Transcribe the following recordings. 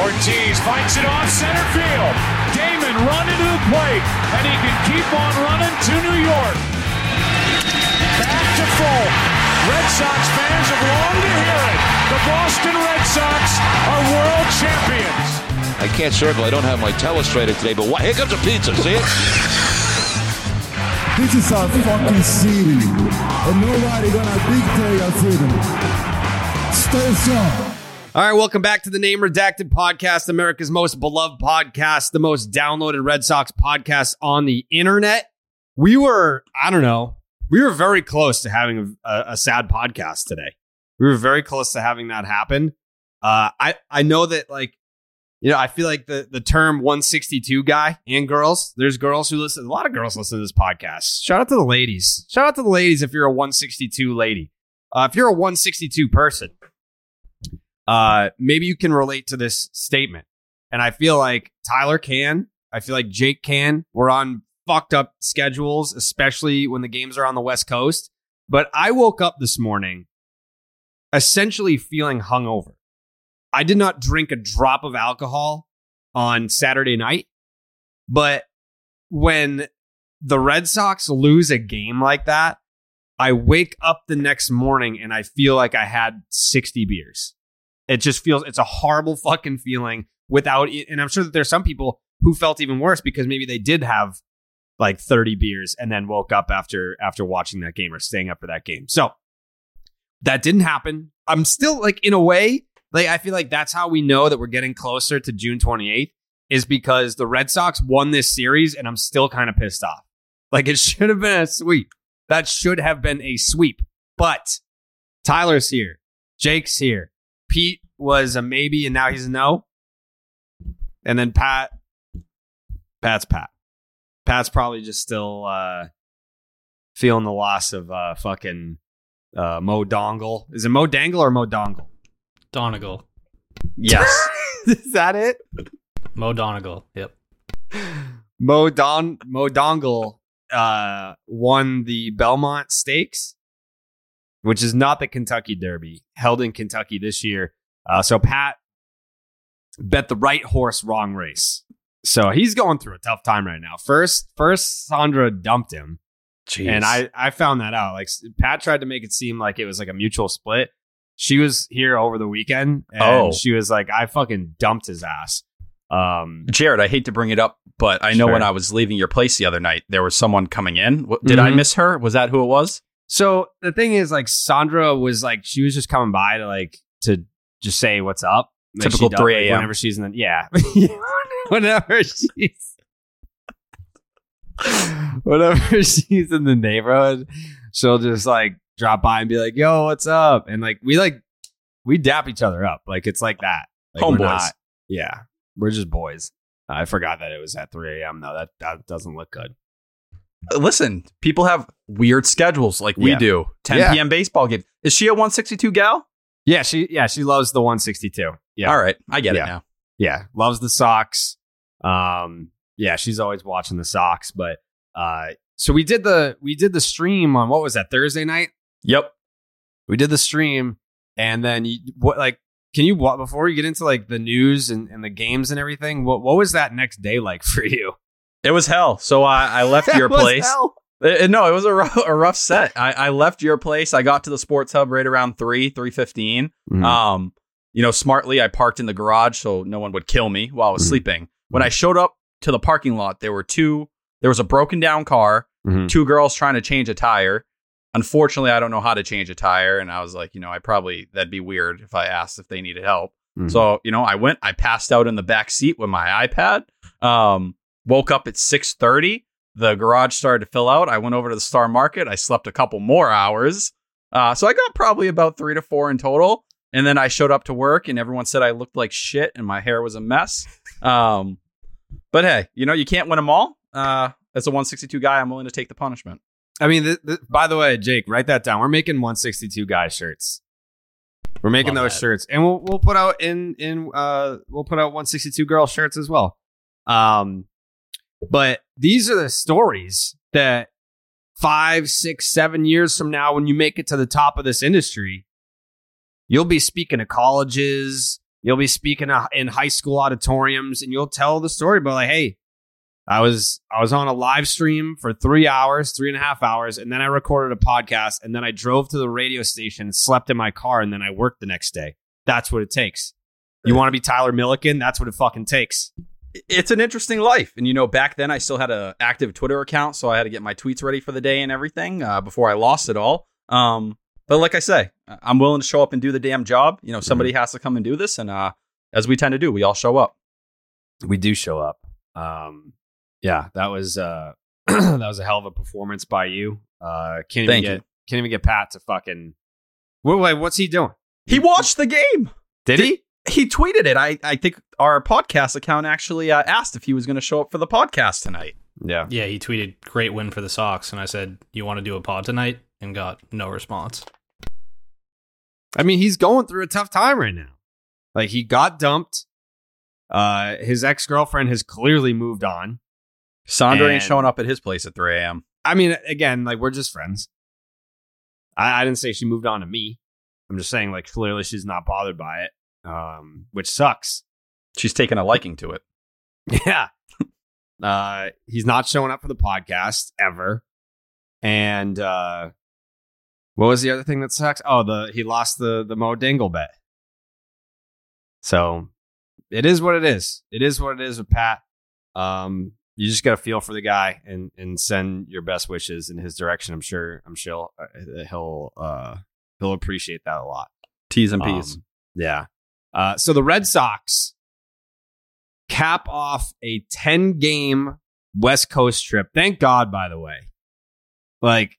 Ortiz fights it off center field. Damon run into the plate, and he can keep on running to New York. Back to full. Red Sox fans have longed to hear it. The Boston Red Sox are world champions. I can't circle. I don't have my telestrator today, but what? Here comes a pizza. See it? This is our fucking city, and nobody gonna dictate our freedom. Stay strong. All right, welcome back to the Name Redacted podcast, America's most beloved podcast, the most downloaded Red Sox podcast on the internet. We were, I don't know, we were very close to having a, a sad podcast today. We were very close to having that happen. Uh, I I know that like you know, I feel like the the term 162 guy and girls, there's girls who listen, a lot of girls listen to this podcast. Shout out to the ladies. Shout out to the ladies if you're a 162 lady. Uh, if you're a 162 person, uh, maybe you can relate to this statement. And I feel like Tyler can. I feel like Jake can. We're on fucked up schedules, especially when the games are on the West Coast. But I woke up this morning essentially feeling hungover. I did not drink a drop of alcohol on Saturday night, but when the Red Sox lose a game like that, I wake up the next morning and I feel like I had 60 beers. It just feels, it's a horrible fucking feeling without, and I'm sure that there's some people who felt even worse because maybe they did have like 30 beers and then woke up after after watching that game or staying up for that game. So that didn't happen. I'm still like in a way, like I feel like that's how we know that we're getting closer to June 28th is because the Red Sox won this series and I'm still kind of pissed off. Like it should have been a sweep. That should have been a sweep. But Tyler's here. Jake's here. Pete was a maybe and now he's a no. And then Pat Pat's Pat. Pat's probably just still uh feeling the loss of uh fucking uh Mo Dongle. Is it Mo Dangle or Mo Dongle? Donegal. Yes. Is that it? Mo Donegal. Yep. Mo Don Mo Dongle uh won the Belmont Stakes, which is not the Kentucky Derby, held in Kentucky this year. Uh so Pat bet the right horse wrong race. So he's going through a tough time right now. First, first Sandra dumped him. Jeez. And I, I found that out. Like Pat tried to make it seem like it was like a mutual split. She was here over the weekend and Oh. she was like, I fucking dumped his ass. Um Jared, I hate to bring it up, but I know Sure. when I was leaving your place the other night, there was someone coming in. Did I Mhm. miss her? Was that who it was? So the thing is like Sandra was like she was just coming by to like to just say what's up. Like, Typical 3 like, a.m.. Whenever she's in the yeah. whenever she's whenever she's in the neighborhood, she'll just like drop by and be like, "Yo, what's up?" And like we like we dap each other up. Like it's like that. Like, Homeboys. not- yeah, we're just boys. I forgot that it was at 3 a.m. though. That that doesn't look good. Listen, people have weird schedules like we Yeah. do. 10 Yeah. p.m. baseball game. Is she a 162 gal? Yeah, she yeah she loves the 162. Yeah, All right, I get Yeah. it now. yeah, loves the Sox. Um, yeah, she's always watching the Sox. But uh, so we did the we did the stream on what was that Thursday night? Yep. We did the stream, and then you what like can you before you get into like the news and, and the games and everything? What what was that next day like for you? It was hell. So I, I left your place. hell. Uh, no, it was a rough, a rough set. I, I left your place. I got to the sports hub right around three, three fifteen. Mhm. Um, you know, smartly, I parked in the garage so no one would kill me while I was Mhm. sleeping. When I showed up to the parking lot, there were two. There was a broken down car, Mhm. two girls trying to change a tire. Unfortunately, I don't know how to change a tire, and I was like, you know, I probably that'd be weird if I asked if they needed help. Mhm. So, you know, I went, I passed out in the back seat with my iPad. Um, woke up at 6:30. The garage started to fill out. I went over to the Star Market. I slept a couple more hours. Uh, so I got probably about three to four in total. And then I showed up to work and everyone said I looked like shit and my hair was a mess. Um, but hey, you know, you can't win them all. Uh, as a 162 guy, I'm willing to take the punishment. I mean, th- th- by the way, Jake, write that down. We're making 162 guy shirts. We're making Love those that. shirts, and we'll we'll put out in in uh we'll put out 162 girl shirts as well. Um, but these are the stories that five, six, seven years from now, when you make it to the top of this industry, you'll be speaking to colleges. You'll be speaking in high school auditoriums, and you'll tell the story about like, hey, I was I was on a live stream for three hours, three and a half hours, and then I recorded a podcast, and then I drove to the radio station, slept in my car, and then I worked the next day. That's what it takes. You want to be Tyler Milliken? That's what it fucking takes. It's an interesting life. And you know, back then I still had an active Twitter account, so I had to get my tweets ready for the day and everything uh, before I lost it all. Um, but like I say, I'm willing to show up and do the damn job. You know, somebody has to come and do this, and uh, as we tend to do, we all show up. We do show up. Um, yeah, that was uh, that was a hell of a performance by you. Uh, can't even Thank get you. can't even get Pat to fucking. Wait, wait, what's he doing? He watched the game. Did he? He tweeted it. I, I think our podcast account actually uh, asked if he was going to show up for the podcast tonight. Yeah. Yeah, he tweeted, great win for the Sox. And I said, you want to do a pod tonight? And got no response. I mean, he's going through a tough time right now. Like he got dumped. Uh, his ex girlfriend has clearly moved on. Sandra ain't showing up at his place at 3 a.m. I mean, again, like we're just friends. I, I didn't say she moved on to me. I'm just saying, like, clearly she's not bothered by it, um, which sucks. She's taken a liking to it. Yeah. uh, he's not showing up for the podcast ever. And uh, what was the other thing that sucks? Oh, the he lost the the Mo Dingle bet. So it is what it is. It is what it is with Pat. Um, you just got to feel for the guy and and send your best wishes in his direction. I'm sure. I'm sure uh, he'll uh, he'll appreciate that a lot. T's and P's. Um, yeah. Uh, so the Red Sox cap off a 10 game West Coast trip. Thank God, by the way. Like,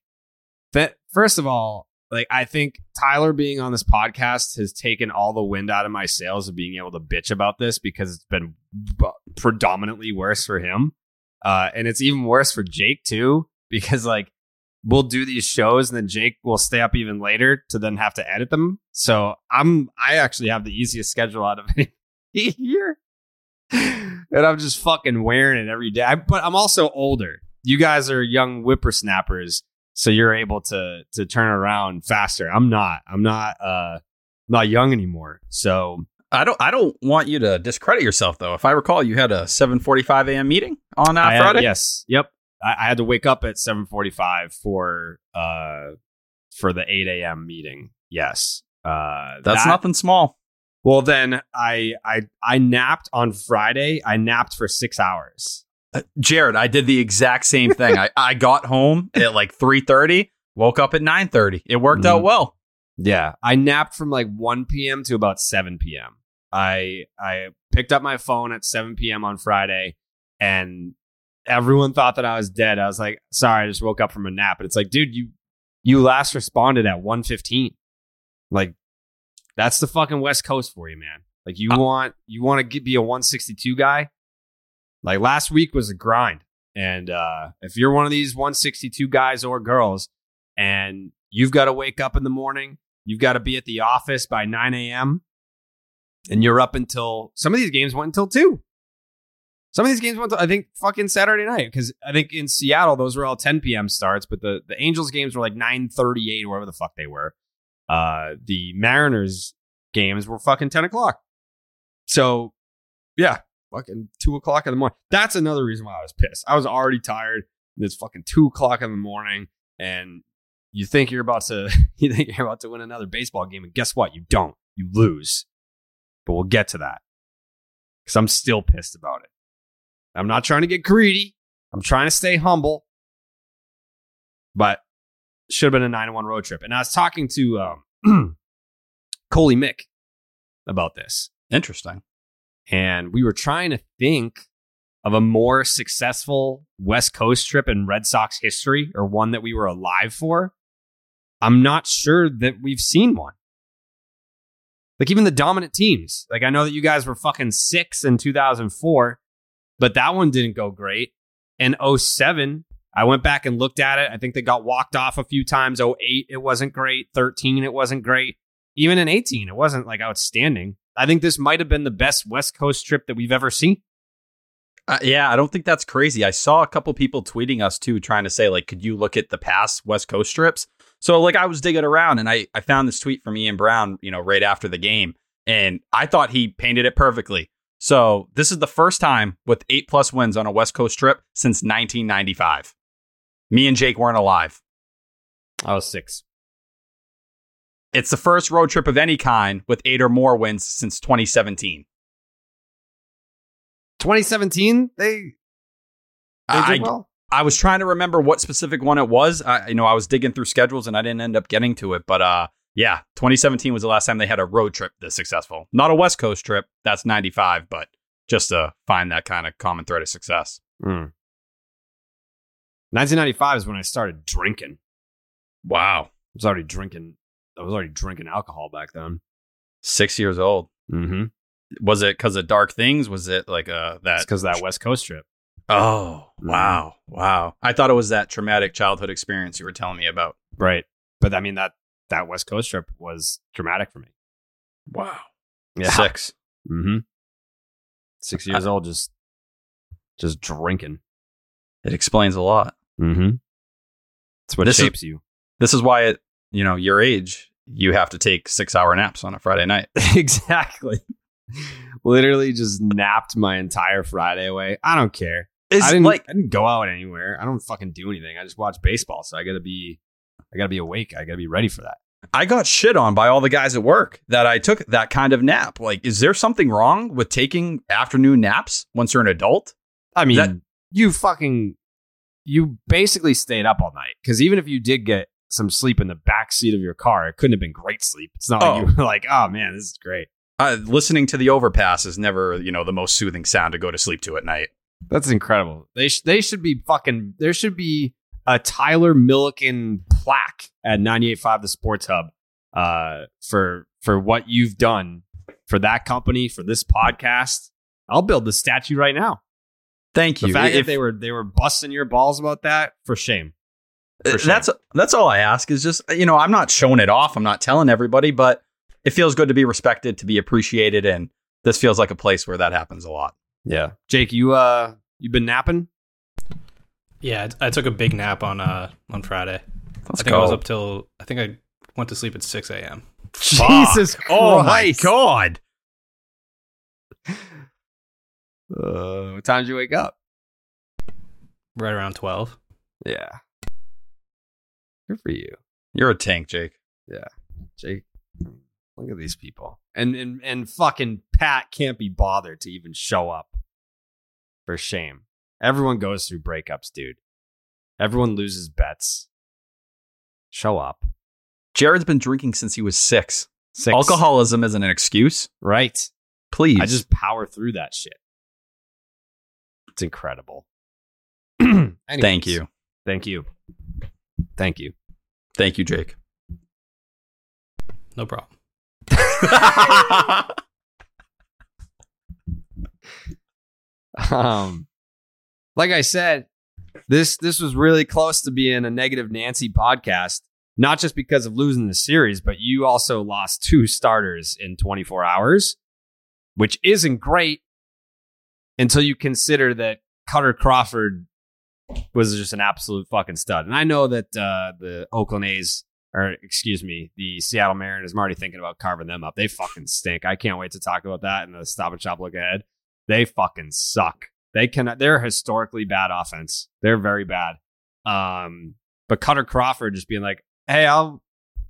that, first of all, like, I think Tyler being on this podcast has taken all the wind out of my sails of being able to bitch about this because it's been predominantly worse for him. Uh, and it's even worse for Jake, too, because, like, we'll do these shows and then Jake will stay up even later to then have to edit them. So I'm I actually have the easiest schedule out of any year. And I'm just fucking wearing it every day. I- But I'm also older. You guys are young whippersnappers, so you're able to to turn around faster. I'm not. I'm not uh not young anymore. So I don't. I don't want you to discredit yourself, though. If I recall, you had a 7:45 a.m. meeting on uh, I had- Friday. yes. Yep. I, I had to wake up at 7:45 for uh for the 8 a.m. meeting. Yes. Uh, That's that- nothing small. Well, then I I I napped on Friday. I napped for six hours. Uh, Jared, I did the exact same thing. I, I got home at like 3:30, woke up at 9:30. It worked out Mhm. well. Yeah, I napped from like 1 p.m. to about 7 p.m. I I picked up my phone at 7 p.m. on Friday, and everyone thought that I was dead. I was like, "Sorry, I just woke up from a nap." And it's like, dude, you you last responded at 1:15. Like, that's the fucking West Coast for you, man. Like, you Uh, want you want to be a 162 guy. Like last week was a grind, and uh, if you're one of these 162 guys or girls, and you've got to wake up in the morning You've got to be at the office by 9 a.m. and you're up until some of these games went until 2. Some of these games went to, I think, fucking Saturday night because I think in Seattle, those were all 10 p.m. starts, but the, the Angels games were like 9.38 or whatever the fuck they were. Uh, the Mariners games were fucking 10 o'clock. So, yeah, fucking 2 o'clock in the morning. That's another reason why I was pissed. I was already tired. It's fucking 2 o'clock in the morning and you think you're about to you think you're about to win another baseball game and guess what you don't you lose but we'll get to that because i'm still pissed about it i'm not trying to get greedy i'm trying to stay humble but should have been a 9-1 road trip and i was talking to um, coley mick about this Interesting. and we were trying to think of a more successful West Coast trip in Red Sox history or one that we were alive for. I'm not sure that we've seen one. Like even the dominant teams. Like I know that you guys were fucking six in 2004, but that one didn't go great. And 07, I went back and looked at it. I think they got walked off a few times. 08, it wasn't great. 13, it wasn't great. Even in 18, it wasn't like outstanding. I think this might have been the best West Coast trip that we've ever seen. Uh, yeah, I don't think that's crazy. I saw a couple people tweeting us too, trying to say like, could you look at the past West Coast trips? So like, I was digging around and I I found this tweet from Ian Browne, you know, right after the game, And I thought he painted it perfectly. So this is the first time with eight plus wins on a West Coast trip since 1995. Me and Jake weren't alive. I was six. It's the first road trip of any kind with eight or more wins since 2017. 2017, they, they I, did well. I was trying to remember what specific one it was. I, you know, I was digging through schedules and I didn't end up getting to it. But uh, yeah, 2017 was the last time they had a road trip this successful. Not a West Coast trip. That's 95, but just to find that kind of common thread of success. Mm. 1995 is when I started drinking. Wow, I was already drinking. I was already drinking alcohol back then. six years old. Mm-hmm. Was it because of dark things? Was it like uh that? because that West Coast trip. Oh Mm-hmm. wow, wow! I thought it was that traumatic childhood experience you were telling me about. Right. But I mean that that West Coast trip was dramatic for me. Wow, Yeah. six. Mm-hmm. Six years old, just just drinking. It explains a lot. Mm-hmm. It's what This is- shapes you. This is why at you know your age you have to take six hour naps on a Friday night. exactly. Literally just napped my entire Friday away. I don't care. It's I didn't like I didn't go out anywhere. I don't fucking do anything. I just watch baseball. So I gotta be I gotta be awake. I gotta be ready for that. I got shit on by all the guys at work that I took that kind of nap. Like, is there something wrong with taking afternoon naps once you're an adult? I mean, That- you fucking you basically stayed up all night. Cause even if you did get some sleep in the back seat of your car, it couldn't have been great sleep. It's not Oh. like you were like, oh man, this is great. Uh, listening to the overpass is never, you know, the most soothing sound to go to sleep to at night. That's incredible. They sh- they should be fucking. There should be a Tyler Milliken plaque at 98.5 The Sports Hub uh, for for what you've done for that company for this podcast. I'll build the statue right now. Thank you. The fact If- that they were they were busting your balls about that for shame. for sure. that's that's all I ask is just you know I'm not showing it off. I'm not telling everybody, but it feels good to be respected, to be appreciated, and this feels like a place where that happens a lot. Yeah, Jake, you uh you've been napping? Yeah, I I took a big nap on uh on Friday. Let's I think I was up till I think I went to sleep at six a.m. Jesus Christ! Oh my god! Uh, what time did you wake up? right around twelve. Yeah, good for you. You're a tank, Jake. Yeah, Jake, look at these people. And and and fucking Pat can't be bothered to even show up. For shame. Everyone goes through breakups, dude. Everyone loses bets. Show up. Jared's been drinking since he was six. Six. Alcoholism isn't an excuse. Right. Please. I just power through that shit. It's incredible. Anyways, thank you. Thank you. Thank you. Thank you, Jake. No problem. um like i said this this was really close to being a negative nancy podcast not just because of losing the series but you also lost two starters in 24 hours which isn't great until you consider that kutter crawford was just an absolute fucking stud. And i know that uh the oakland a's or excuse me the seattle mariners i'm already thinking about carving them up. They fucking stink. I can't wait to talk about that in the stop and shop look ahead. They fucking suck. They can they're historically bad offense. They're very bad. Um, but Kutter Crawford just being like, "Hey, I'll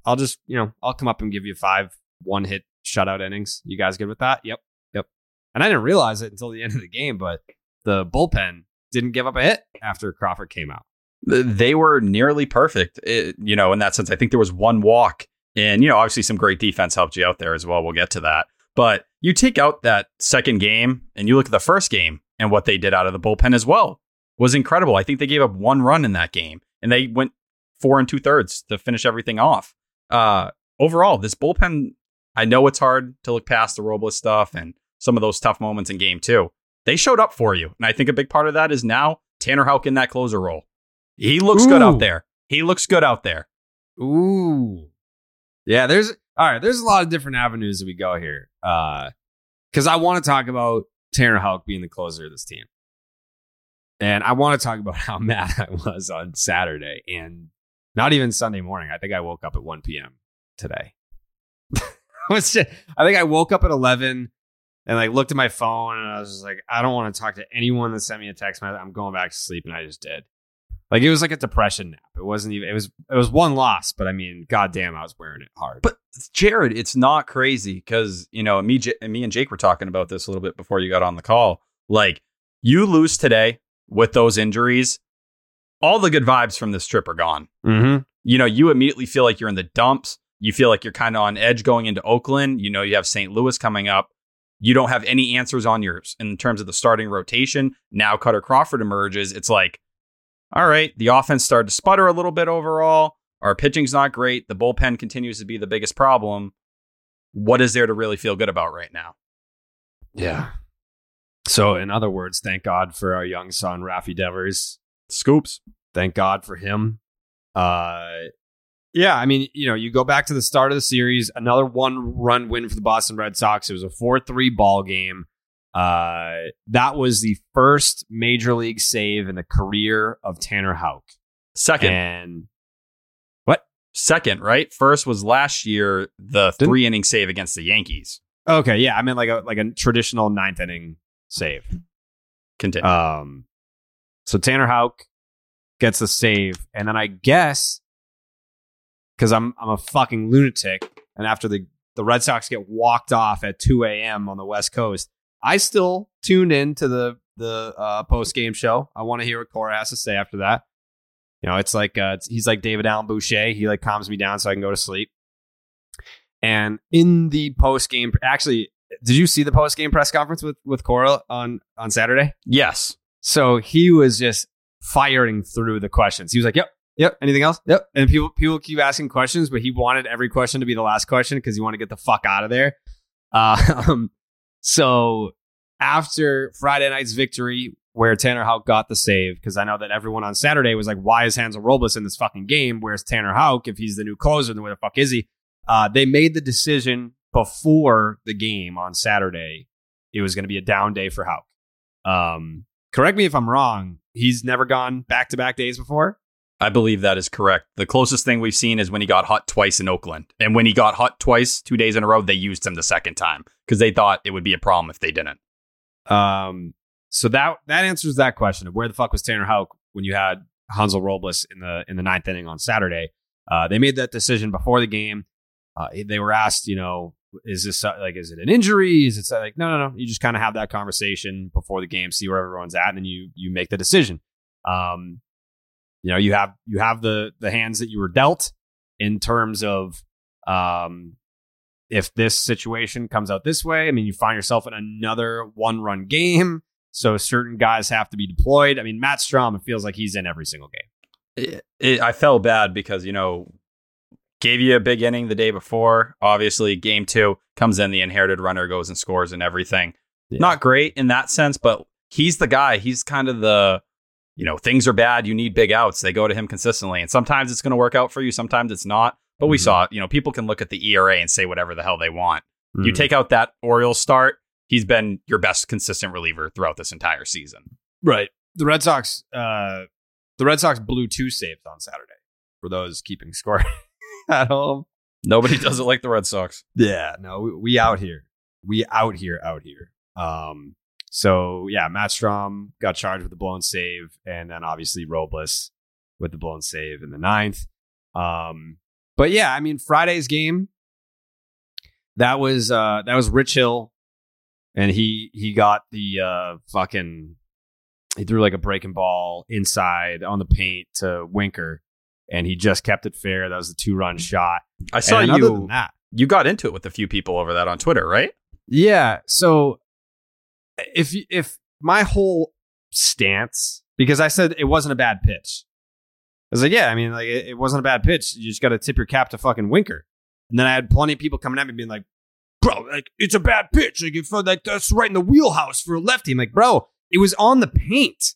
I'll just, you know, I'll come up and give you five one hit shutout innings. You guys good with that?" Yep. Yep. And I didn't realize it until the end of the game, but the bullpen didn't give up a hit after Crawford came out. they were nearly perfect. It- you know, in that sense, I think there was one walk, and you know, obviously some great defense helped you out there as well. We'll get to that. But you take out that second game, and you look at the first game, and what they did out of the bullpen as well was incredible. I think they gave up one run in that game, and they went four and two thirds to finish everything off. Uh, overall, this bullpen, I know it's hard to look past the Robles stuff and some of those tough moments in game two. They showed up for you, and I think a big part of that is now Tanner Houck in that closer role. He looks good out there. He looks good out there. Ooh. Yeah, there's all right, there's a lot of different avenues that we go here. Uh because I want to talk about Tanner Houck being the closer of this team. And I want to talk about how mad I was on Saturday and not even Sunday morning. I think I woke up at 1 p.m. today. I think I woke up at 11 and like looked at my phone and I was just like, I don't want to talk to anyone that sent me a text message. I'm going back to sleep. And I just did. Like it was like a depression nap. It wasn't even, it was, it was one loss, but I mean, goddamn, I was wearing it hard. But Jared, it's not crazy because you know me, J- me and Jake were talking about this a little bit before you got on the call. Like you lose today with those injuries, all the good vibes from this trip are gone. mm-hmm. You know, you immediately feel like you're in the dumps. You feel like you're kind of on edge going into Oakland. You know, you have St. Louis coming up. You don't have any answers on yours in terms of the starting rotation. Now Kutter Crawford emerges. It's like, all right, the offense started to sputter a little bit overall. Our pitching's not great. The bullpen continues to be the biggest problem. What is there to really feel good about right now? Yeah. So, in other words, thank God for our young son, Raffy Devers. Scoops. Thank God for him. Uh, yeah, I mean, you know, you go back to the start of the series, another one run win for the Boston Red Sox. It was a 4 3 ball game. Uh, that was the first major league save in the career of Tanner Houck. Second. And Second, right? First was last year the Didn't- three inning save against the Yankees. okay, yeah, I meant like a like a traditional ninth inning save. Continue. Um, so Tanner Houck gets a save, and then I guess because I'm I'm a fucking lunatic, and after the the Red Sox get walked off at 2 a.m. on the West Coast, I still tuned in to the the uh, post game show. I want to hear what Cora has to say after that. You know, it's like uh, it's, he's like David Allen Boucher. He like calms me down so I can go to sleep. And in the post game, actually, did you see the post game press conference with with Cora on on Saturday? yes. So he was just firing through the questions. He was like, "Yep, yep. Anything else? Yep." And people people keep asking questions, but he wanted every question to be the last question because he wanted to get the fuck out of there. Uh, um, so after Friday night's victory, where Tanner Houck got the save, because I know that everyone on Saturday was like, "Why is Hansel Robles in this fucking game? Where's Tanner Houck if he's the new closer? Then where the fuck is he?" Uh, they made the decision before the game on Saturday. It was going to be a down day for Houck. Um, correct me if I'm wrong. He's never gone back to back days before. I believe that is correct. The closest thing we've seen is when he got hot twice in Oakland. And when he got hot twice, two days in a row, they used him the second time because they thought it would be a problem if they didn't. Um, so that that answers that question of where the fuck was Tanner Houck when you had Hansel Robles in the in the ninth inning on Saturday. Uh, they made that decision before the game. Uh, they were asked, you know, is this like is it an injury? Is it like no, no, no? You just kind of have that conversation before the game, see where everyone's at, and then you you make the decision. Um, you know, you have you have the the hands that you were dealt in terms of um if this situation comes out this way, I mean, you find yourself in another one run game. So certain guys have to be deployed. I mean, Matt Strahm, it feels like he's in every single game. It, it, I felt bad because, you know, gave you a big inning the day before. Obviously, game two comes in, the inherited runner goes and scores and everything. Yeah. Not great in that sense, but he's the guy. He's kind of the, you know, things are bad. You need big outs. They go to him consistently. And sometimes it's going to work out for you, sometimes it's not. But we Mhm. saw, you know, people can look at the ERA and say whatever the hell they want. Mm-hmm. You take out that Orioles start, he's been your best consistent reliever throughout this entire season. right. The Red Sox, uh, the Red Sox blew two saves on Saturday for those keeping score at home. Nobody does it like the Red Sox. Yeah, no, we, we out here. We out here, out here. Um, so yeah, Matt Strahm got charged with the blown save, and then obviously Robles with the blown save in the ninth. Um, but yeah, I mean Friday's game. That was uh that was Rich Hill, and he he got the uh fucking he threw like a breaking ball inside on the paint to Winker, and he just kept it fair. That was a two run shot. I saw you. than that, You got into it with a few people over that on Twitter, right? Yeah. So if if my whole stance, because I said it wasn't a bad pitch, I was like, yeah, I mean, like it, wasn't a bad pitch. You just got to tip your cap to fucking Winker. And then I had plenty of people coming at me being like, bro, like it's a bad pitch. Like, if, like that's right in the wheelhouse for a lefty. I'm like, bro, it was on the paint.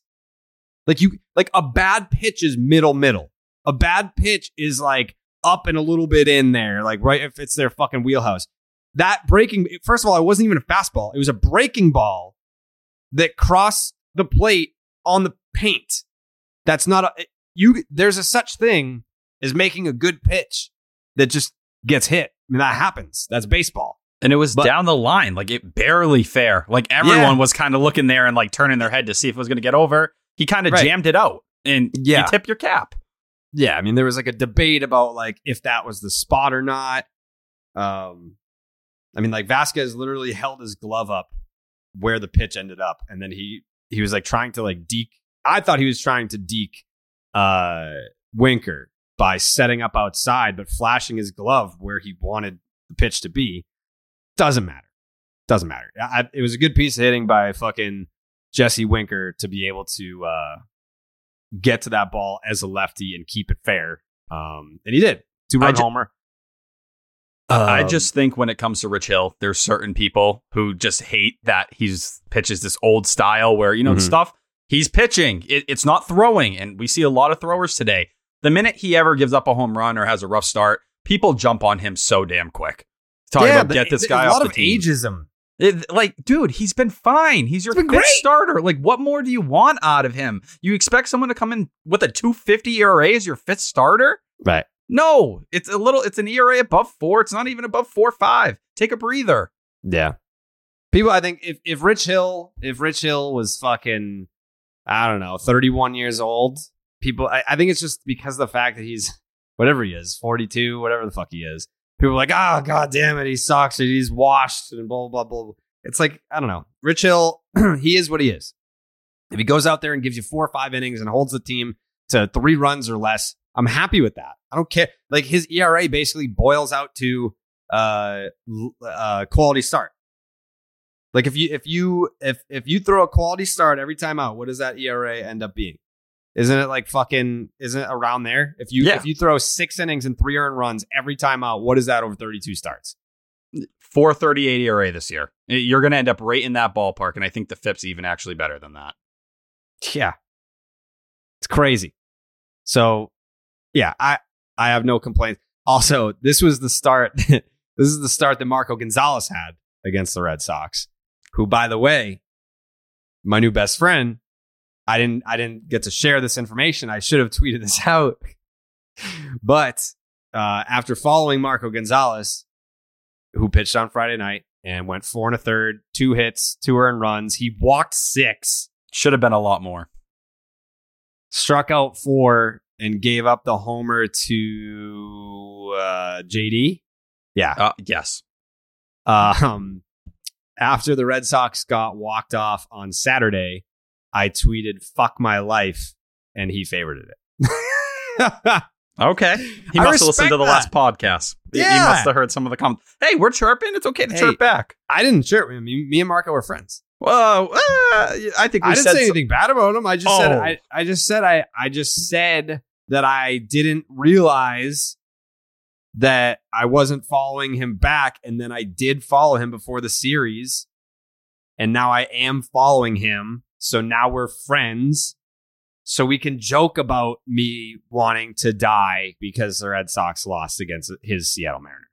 Like you, like a bad pitch is middle middle. A bad pitch is like up and a little bit in there, like right if it's their fucking wheelhouse that breaking first of all it wasn't even a fastball it was a breaking ball that cross the plate on the paint that's not a you there's a such thing as making a good pitch that just gets hit I mean, that happens. That's baseball. And it was But- down the line, like it barely fair. Like everyone Yeah. was kind of looking there and like turning their head to see if it was going to get over. He kind of Right. jammed it out, and Yeah. you tip your cap. Yeah, I mean, there was like a debate about like if that was the spot or not. Um, I mean, like Vazquez literally held his glove up where the pitch ended up, and then he he was like trying to like deke. I thought he was trying to deke uh Winker by setting up outside, but flashing his glove where he wanted the pitch to be. Doesn't matter. Doesn't matter. I, it was a good piece of hitting by fucking Jesse Winker to be able to uh get to that ball as a lefty and keep it fair. Um, and he did. Two run ju- homer. I Um, just think when it comes to Rich Hill, there's certain people who just hate that he's pitches this old style where you know the Mhm. stuff he's pitching. It, it's not throwing, and we see a lot of throwers today. The minute he ever gives up a home run or has a rough start, people jump on him so damn quick. Talking about get this guy a off lot the of team. ageism. It- like, dude, he's been fine. He's your He's been fifth great. starter. Like, what more do you want out of him? You expect someone to come in with a 250 ERA as your fifth starter? Right. No, it's a little. It's an ERA above four. It's not even above four five. Take a breather. Yeah. People, I think if, if Rich Hill, if Rich Hill was fucking, I don't know, 31 years old, people, I, I think it's just because of the fact that he's whatever he is, 42, whatever the fuck he is. People are like, oh, god damn it, he sucks, and he's washed, and blah, blah, blah, blah. It's like, I don't know. Rich Hill, he is what he is. If he goes out there and gives you four or five innings and holds the team to three runs or less, I'm happy with that. I don't care. Like his ERA basically boils out to uh, uh quality start. Like if you if you if if you throw a quality start every time out, what does that ERA end up being? Isn't it like fucking? Isn't it around there? If you Yeah. if you throw six innings and three earned runs every time out, what is that over thirty two starts? 438 ERA this year. You're going to end up right in that ballpark, and I think the FIP's even actually better than that. Yeah, it's crazy. So, yeah, I I have no complaints. Also, this was the start. this is the start that Marco Gonzales had against the Red Sox, who, by the way, my new best friend. I didn't I didn't get to share this information. I should have tweeted this out. but uh, after following Marco Gonzales, who pitched on Friday night and went four and a third, two hits, two earned runs, he walked six Should have been a lot more. struck out four and gave up the homer to uh, JD. Yeah. Uh, yes. Um, after the Red Sox got walked off on Saturday, I tweeted "fuck my life" and he favorited it. Okay. He I must have listened to the last podcast. He- He must have heard some of the comments. Hey, we're chirping. It's okay to Hey. chirp back. I didn't chirp. Me, me and Marco were friends. Whoa. uh, I think we I didn't said say some- anything bad about him. I just said Oh. I, I just said I I just said that I didn't realize that I wasn't following him back, and then I did follow him before the series, and now I am following him. So now we're friends. So we can joke about me wanting to die because the Red Sox lost against his Seattle Mariners.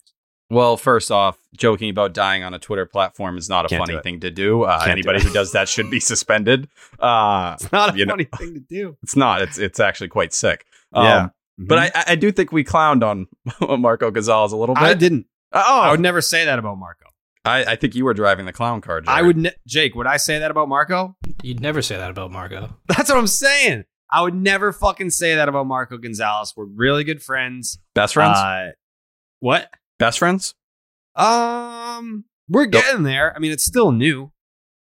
Well, first off, joking about dying on a Twitter platform is not a Can't funny thing to do. Uh, Can't do anybody who does that should be suspended. Uh, It's not a You know- funny thing to do. it's not. It's it's actually quite sick. Um, Yeah. But I, I- I do think we clowned on Marco Gonzales a little bit. I didn't. Oh, I would never say that about Marco. I, I think you were driving the clown car. I would, ne- Jake. Would I say that about Marco? You'd never say that about Marco. That's what I'm saying. I would never fucking say that about Marco Gonzales. We're really good friends. Best friends. Uh, what? Best friends. Um, we're getting there. I mean, it's still new.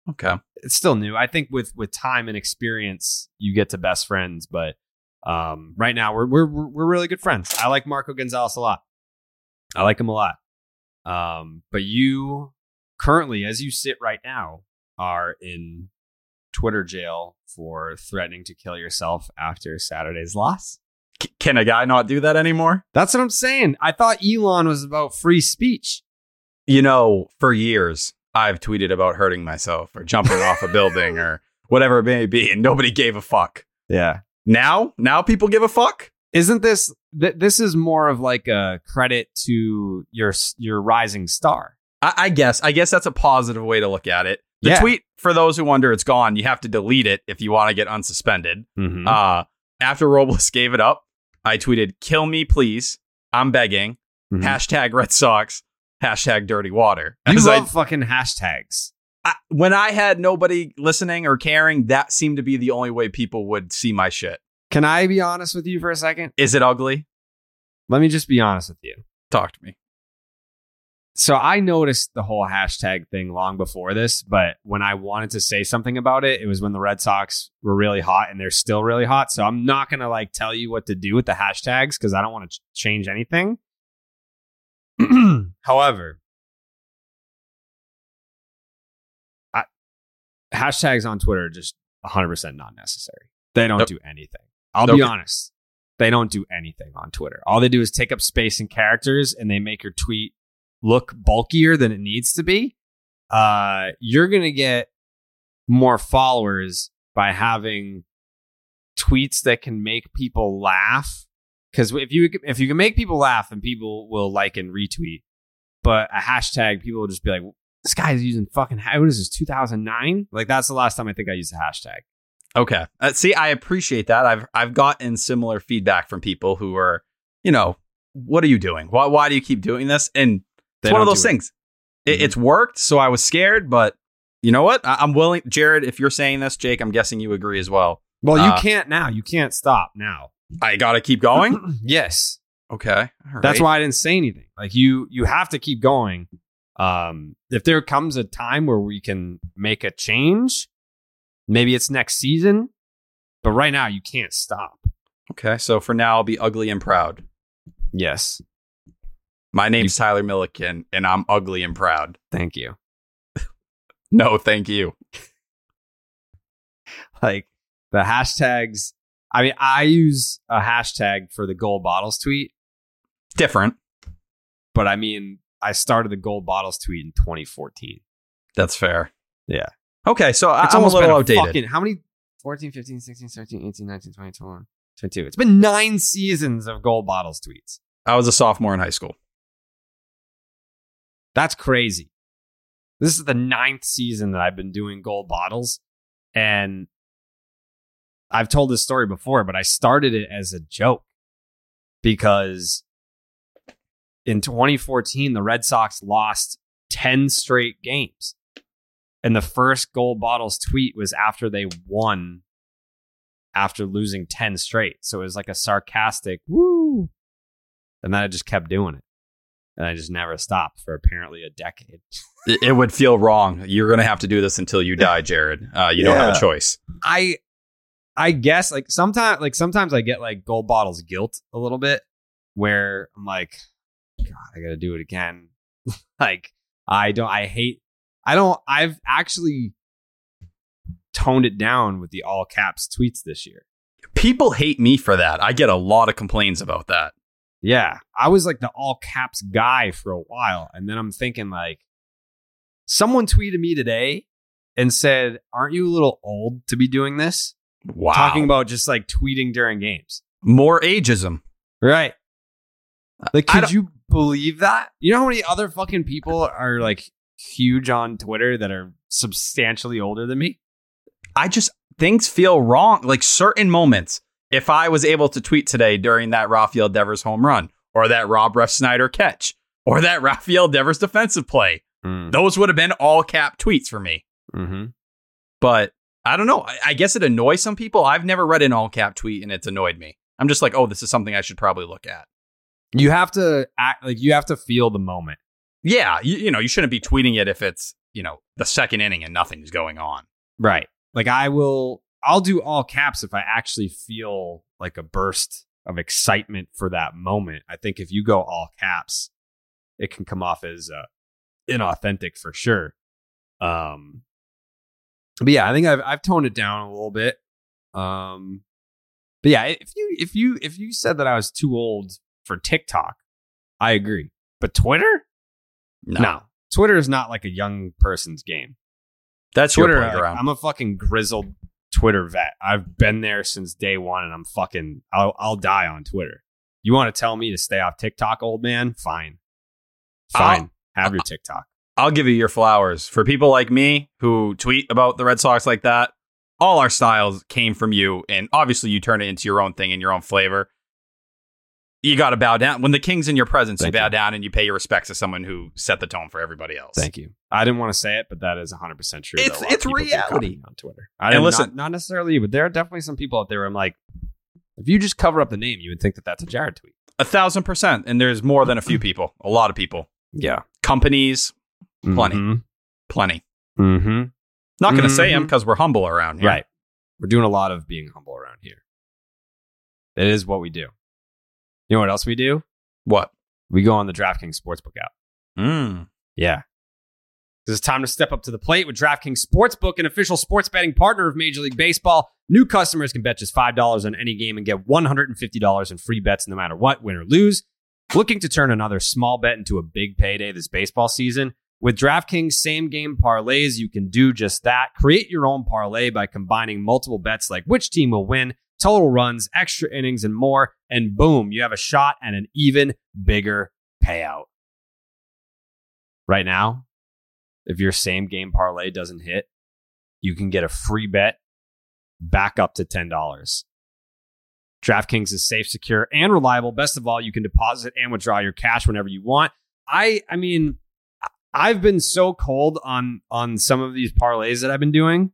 Okay. It's still new. I think with with time and experience, you get to best friends. But um, right now, we're we're we're really good friends. I like Marco Gonzales a lot. I like him a lot. Um, but you currently, as you sit right now, are in Twitter jail for threatening to kill yourself after Saturday's loss. C- can a guy not do that anymore? That's what I'm saying. I thought Elon was about free speech. You know, for years I've tweeted about hurting myself or jumping off a building or whatever it may be, and nobody gave a fuck. Yeah. Now, now people give a fuck. Isn't this th- this is more of like a credit to your your rising star? I, I guess. I guess that's a positive way to look at it. The Yeah. tweet, for those who wonder, it's gone. You have to delete it if you want to get unsuspended. Mm-hmm. Uh, after Robles gave it up, I tweeted, "Kill me, please. I'm begging. Mhm. hashtag Red Sox, hashtag Dirty Water. You As I- love fucking hashtags. I, when I had nobody listening or caring, that seemed to be the only way people would see my shit. Can I be honest with you for a second? Is it ugly? Let me just be honest with you. Talk to me. So I noticed the whole hashtag thing long before this, but when I wanted to say something about it, it was when the Red Sox were really hot and they're still really hot. So I'm not going to like tell you what to do with the hashtags because I don't want to ch- change anything. However, I, hashtags on Twitter are just 100% not necessary. They don't Nope. do anything. I'll be honest. They don't do anything on Twitter. All they do is take up space and characters and they make your tweet look bulkier than it needs to be. Uh, you're going to get more followers by having tweets that can make people laugh. Because if you if you can make people laugh, then people will like and retweet. But a hashtag, people will just be like, "This guy's using fucking what is this 2009?" Like that's the last time I think I used a hashtag. Okay. Uh, see, I appreciate that. I've I've gotten similar feedback from people who are, you know, what are you doing? Why why do you keep doing this? And it's one of those things. It, Mhm. It's worked, so I was scared, but you know what? I, I'm willing. Jared, if you're saying this, Jake, I'm guessing you agree as well. Well, you Uh, can't now. You can't stop now. I got to keep going. yes. okay. That's why I didn't say anything. Like you, you have to keep going. Um, if there comes a time where we can make a change, maybe it's next season. But right now, you can't stop. Okay. So for now, I'll be ugly and proud. Yes, My name's Tyler Milliken, and I'm ugly and proud. thank you. No, thank you. Like the hashtags. I mean, I use a hashtag for the gold bottles tweet, Different. but I mean, I started the gold bottles tweet in 2014. That's fair. Yeah. Okay. So I, It's I'm a almost little been outdated. Fucking, how many? 14, 15, 16, 17, 18, 19, 20, 21, 22. It's been nine seasons of gold bottles tweets. I was a sophomore in high school. That's crazy. This is the ninth season that I've been doing gold bottles. And I've told this story before, but I started it as a joke because in 2014, the Red Sox lost 10 straight games. And the first gold bottles tweet was after they won after losing 10 straight. So it was like a sarcastic woo. And then I just kept doing it. And I just never stopped for apparently a decade. It, it would feel wrong. You're going to have to do this until you die, Jared. Uh, you don't have a choice. I I guess like sometimes like sometimes I get like gold bottles guilt a little bit where I'm like, God, I gotta do it again. like I don't I hate I don't I've actually toned it down with the all caps tweets this year. People hate me for that. I get a lot of complaints about that. Yeah. I was like the all caps guy for a while. And then I'm thinking like someone tweeted me today and said, Aren't you a little old to be doing this? Wow. Talking about just like tweeting during games. more ageism. Right. Like, could you believe that? You know how many other fucking people are like huge on Twitter that are substantially older than me? I just things feel wrong. Like certain moments. If I was able to tweet today during that Rafael Devers home run, or that Rob Refsnyder catch, or that Rafael Devers defensive play, Mm. those would have been all cap tweets for me. Mm-hmm. But I don't know. I, I guess it annoys some people. I've never read an all cap tweet and it's annoyed me. I'm just like, oh, this is something I should probably look at. You have to act like you have to feel the moment. Yeah, you, you know, you shouldn't be tweeting it if it's you know the second inning and nothing's going on. Right. Like I will I'll do all caps if I actually feel like a burst of excitement for that moment. I think if you go all caps, it can come off as uh, inauthentic for sure. Um but yeah, I think I've I've toned it down a little bit. Um but yeah, if you if you if you said that I was too old for TikTok, I agree. But Twitter? No. Twitter is not like a young person's game. that's Twitter, your playground. I'm a fucking grizzled Twitter vet. I've been there since day one, and I'm fucking. I'll I'll die on Twitter. You want to tell me to stay off TikTok, old man? Fine, fine. Have your TikTok. I'll give you your flowers. For people like me who tweet about the Red Sox like that, all our styles came from you, and obviously you turn it into your own thing and your own flavor. You got to bow down when the king's in your presence. Thank you bow you. down and you pay your respects to someone who set the tone for everybody else. Thank you. I didn't want to say it, but that is 100 percent true. It's- it's reality. on Twitter. I And listen- listen, not, necessarily but there are definitely some people out there. I'm like, if you just cover up the name, you would think that that's a Jared tweet. A thousand percent. And there's more than a few people. A lot of people. Yeah, Companies, Plenty. plenty. Mm-hmm. Not going to say them Mhm. because we're humble around here. Right. We're doing a lot of being humble around here. It is what we do. You know what else we do? What? We go on the DraftKings Sportsbook app. Mm. Yeah. It's time to step up to the plate with DraftKings Sportsbook, an official sports betting partner of Major League Baseball. New customers can bet just $5 on any game and get $150 in free bets no matter what, win or lose. Looking to turn another small bet into a big payday this baseball season? With DraftKings same game parlays, you can do just that. Create your own parlay by combining multiple bets like which team will win, total runs, extra innings, and more. And boom, you have a shot at an even bigger payout. Right now, if your same game parlay doesn't hit, you can get a free bet back up to $10. DraftKings is safe, secure, and reliable. Best of all, you can deposit and withdraw your cash whenever you want. I I mean, I've been so cold on on some of these parlays that I've been doing,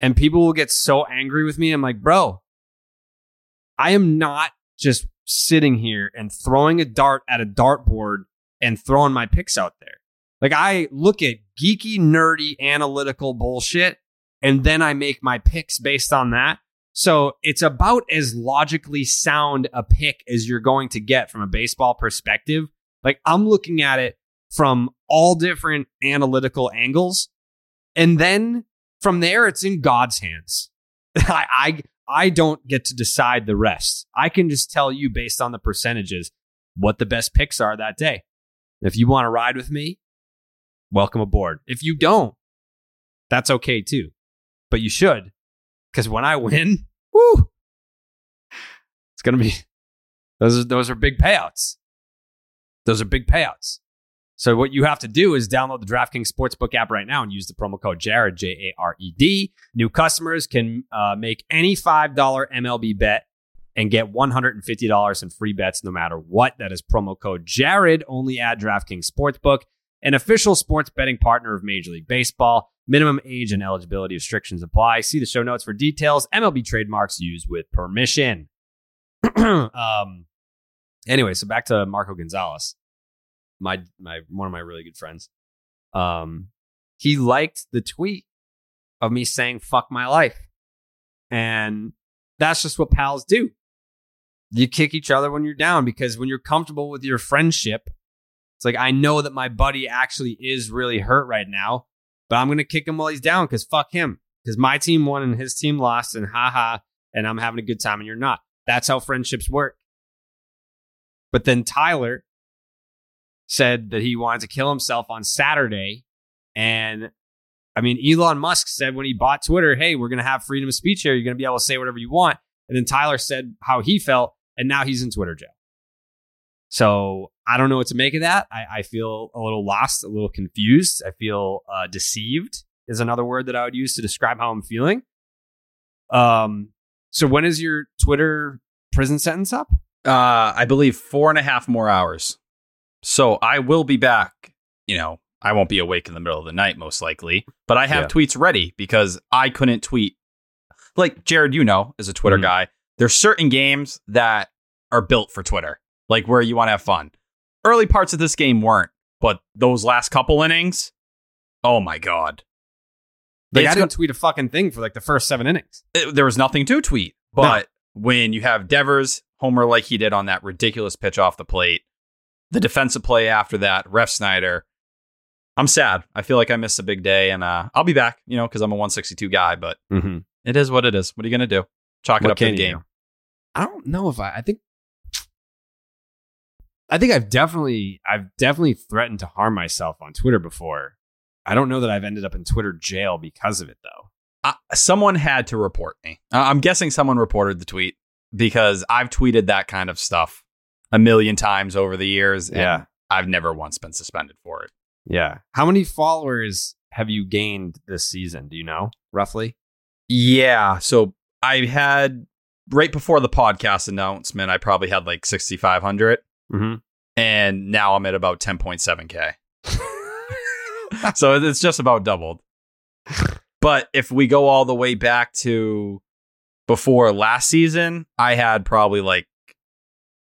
and people will get so angry with me. I'm like, bro, I am not just sitting here and throwing a dart at a dartboard and throwing my picks out there. Like I look at geeky, nerdy, analytical bullshit, and then I make my picks based on that. So it's about as logically sound a pick as you're going to get from a baseball perspective. Like I'm looking at it from all different analytical angles. And then from there, it's in God's hands. I, I, I don't get to decide the rest. I can just tell you based on the percentages what the best picks are that day. If you want to ride with me, welcome aboard. If you don't, that's okay too. But you should, because when I win, woo, it's gonna be those are those are big payouts. Those are big payouts. So what you have to do is download the DraftKings Sportsbook app right now and use the promo code Jared J A R E D. New customers can uh, make any five dollar MLB bet and get $150 in free bets no matter what. That is promo code Jared only at DraftKings Sportsbook, an official sports betting partner of Major League Baseball. Minimum age and eligibility restrictions apply. See the show notes for details. MLB trademarks used with permission. um. Anyway, so back to Marco Gonzales, my my one of my really good friends. Um, he liked the tweet of me saying "fuck my life," and that's just what pals do. You kick each other when you're down because when you're comfortable with your friendship, it's like I know that my buddy actually is really hurt right now, but I'm gonna kick him while he's down because fuck him. Because my team won and his team lost, and haha, and I'm having a good time and you're not. That's how friendships work. But then Tyler said that he wanted to kill himself on Saturday. And I mean, Elon Musk said when he bought Twitter, hey, we're going to have freedom of speech here. You're going to be able to say whatever you want. And then Tyler said how he felt, and now he's in Twitter jail. So I don't know what to make of that. I, I feel a little lost, a little confused. I feel uh, deceived is another word that I would use to describe how I'm feeling. Um. So when is your Twitter prison sentence up? Uh, I believe four and a half more hours. So I will be back. You know, I won't be awake in the middle of the night, most likely, but I have Yeah. tweets ready because I couldn't tweet. Like Jared, you know, as a Twitter Mhm. guy, there's certain games that are built for Twitter, like where you want to have fun. Early parts of this game weren't, but those last couple innings, oh my God. Like I didn't tweet a fucking thing for like the first seven innings. it- there was nothing to tweet. But when you have Devers homer like he did on that ridiculous pitch off the plate, the defensive play after that, Refsnyder, I'm sad. I feel like I missed a big day, and uh, I'll be back. You know, because I'm a 162 guy. But Mm-hmm. it is what it is. What are you gonna do? Chalk it What up to the game. do? I don't know if I. I think. I think I've definitely, I've definitely threatened to harm myself on Twitter before. I don't know that I've ended up in Twitter jail because of it though. Uh, someone had to report me. Uh, I'm guessing someone reported the tweet because I've tweeted that kind of stuff a million times over the years. and Yeah. I've never once been suspended for it. Yeah. How many followers have you gained this season? Do you know roughly? Yeah. So I had right before the podcast announcement, I probably had like 6,500. Mm-hmm. And now I'm at about 10.7K. so it's just about doubled. But if we go all the way back to before last season, I had probably like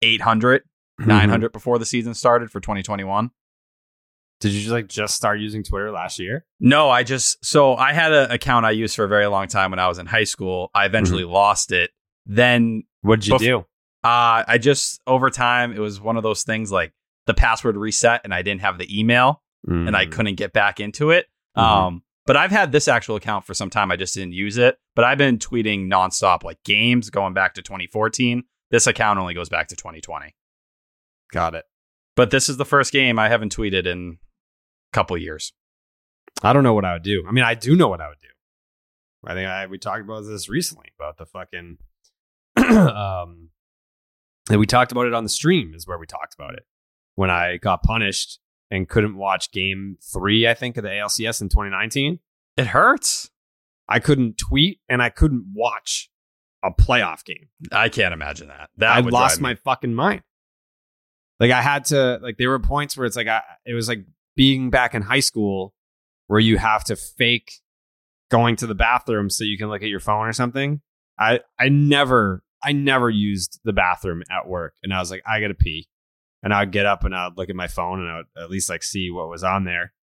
800, Mm-hmm. 900 before the season started for 2021. Did you just like just start using Twitter last year? No, I just so I had an account I used for a very long time when I was in high school. I eventually lost it. Then What did you Bef- do? uh, I just over time it was one of those things like the password reset and I didn't have the email and Mm-hmm. I couldn't get back into it. Mhm. Um, but I've had this actual account for some time. I just didn't use it. But I've been tweeting nonstop like games going back to 2014. This account only goes back to 2020. got it. But this is the first game I haven't tweeted in a couple years. I don't know what I would do. I mean, I do know what I would do. I think I we talked about this recently about the fucking um and we talked about it on the stream is where we talked about it. When I got punished and couldn't watch game 3 I think of the ALCS in 2019, It hurts. I couldn't tweet and I couldn't watch a playoff game. I can't imagine that. That I lost my fucking mind. Like I had to like there were points where it's like I it was like being back in high school where you have to fake going to the bathroom so you can look at your phone or something. I I never I never used the bathroom at work and I was like I got to pee. And I'd get up and I'd look at my phone and I would at least like see what was on there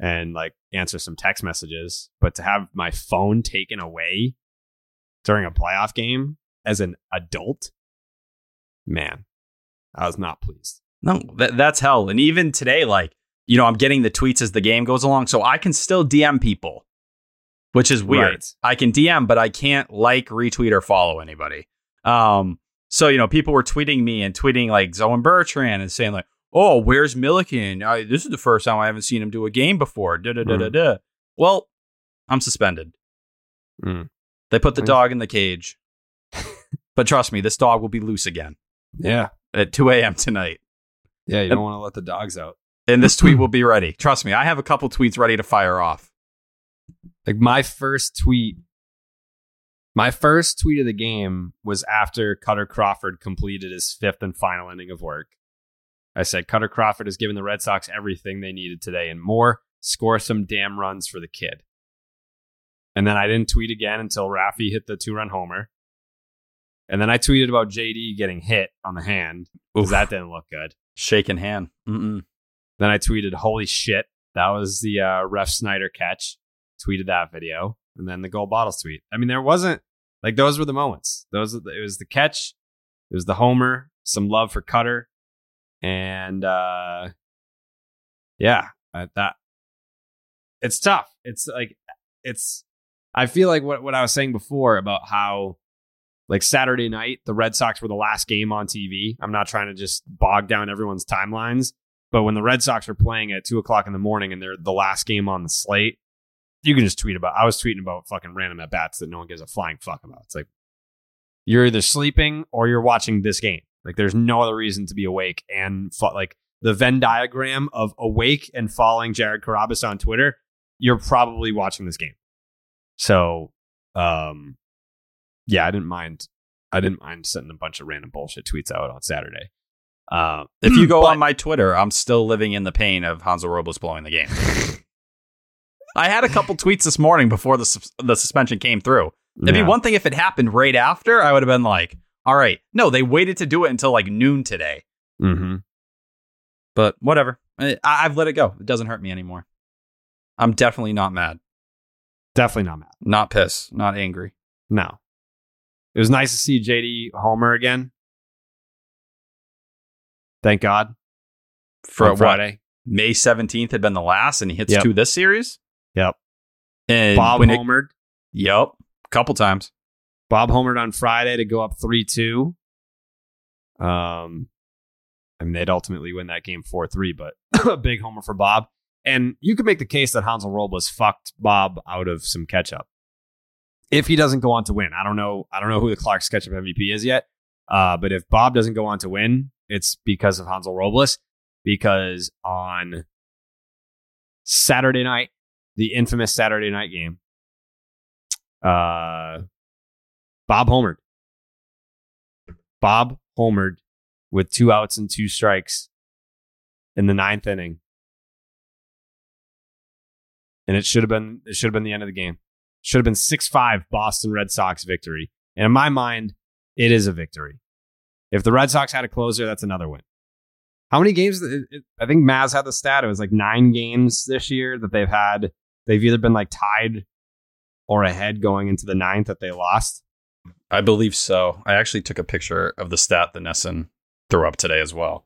and like answer some text messages, but to have my phone taken away during a playoff game as an adult man, I was not pleased. No, that, that's hell. And even today, like, you know, I'm getting the tweets as the game goes along. So I can still DM people, which is weird. Right. I can DM, but I can't like, retweet, or follow anybody. Um, so, you know, people were tweeting me and tweeting like Zoe Bertrand and saying, like, oh, where's Milliken? I, this is the first time I haven't seen him do a game before. Da da da da da. Well, I'm suspended. Mm. They put the dog in the cage. but trust me, this dog will be loose again Yeah. at 2 a.m. tonight. Yeah. You don't want to let the dogs out. and this tweet will be ready. Trust me, I have a couple tweets ready to fire off. Like my first tweet, my first tweet of the game was after Kutter Crawford completed his fifth and final inning of work. I said, Kutter Crawford has given the Red Sox everything they needed today and more. Score some damn runs for the kid. And then I didn't tweet again until Raffy hit the two run homer. And then I tweeted about JD getting hit on the hand because that didn't look good. Shaking hand. Mm-mm. Then I tweeted, "Holy shit, that was the uh, Refsnyder catch." Tweeted that video, and then the gold bottles tweet. I mean, there wasn't like those were the moments. Those it was the catch, it was the homer, some love for Kutter, and uh, yeah, I, that it's tough. It's like it's. I feel like what what I was saying before about how like Saturday night, the Red Sox were the last game on TV. I'm not trying to just bog down everyone's timelines, but when the Red Sox are playing at two o'clock in the morning and they're the last game on the slate, you can just tweet about. I was tweeting about fucking random at bats that no one gives a flying fuck about. It's like you're either sleeping or you're watching this game. Like there's no other reason to be awake and fo- like the Venn diagram of awake and following Jared Carrabis on Twitter. You're probably watching this game. So, um, yeah, I didn't mind. I didn't mind sending a bunch of random bullshit tweets out on Saturday. Uh, If you go but- on my Twitter, I'm still living in the pain of Hansel Robles blowing the game. I had a couple tweets this morning before the sus- the suspension came through. It'd Yeah. be one thing if it happened right after. I would have been like, "All right, no, they waited to do it until like noon today." Mm-hmm. But whatever, I, I've let it go. It doesn't hurt me anymore. I'm definitely not mad, Definitely not mad. not pissed, not angry. No. It was nice to see JD Homer again. Thank God. For what, Friday. May 17th had been the last, and he hits Yep. two this series. Yep. And Bob when it- homered. Yep, a couple times. Bob homered on Friday to go up 3 2. Um, I mean, they'd ultimately win that game 4 3, but a big homer for Bob. And you could make the case that Hansel Robles fucked Bob out of some catch up. If he doesn't go on to win, I don't know. I don't know who the Clark's Ketchup MVP is yet. Uh, but if Bob doesn't go on to win, it's because of Hansel Robles. Because on Saturday night, the infamous Saturday night game, uh, Bob homered. Bob homered with two outs and two strikes in the ninth inning. And it should have been it should have been the end of the game. Should have been 6-5 Boston Red Sox victory. And in my mind, it is a victory. If the Red Sox had a closer, that's another win. How many games? I think Maz had the stat. It was like nine games this year that they've had. They've either been like tied or ahead going into the ninth that they lost. I believe so. I actually took a picture of the stat that Nesson threw up today as well.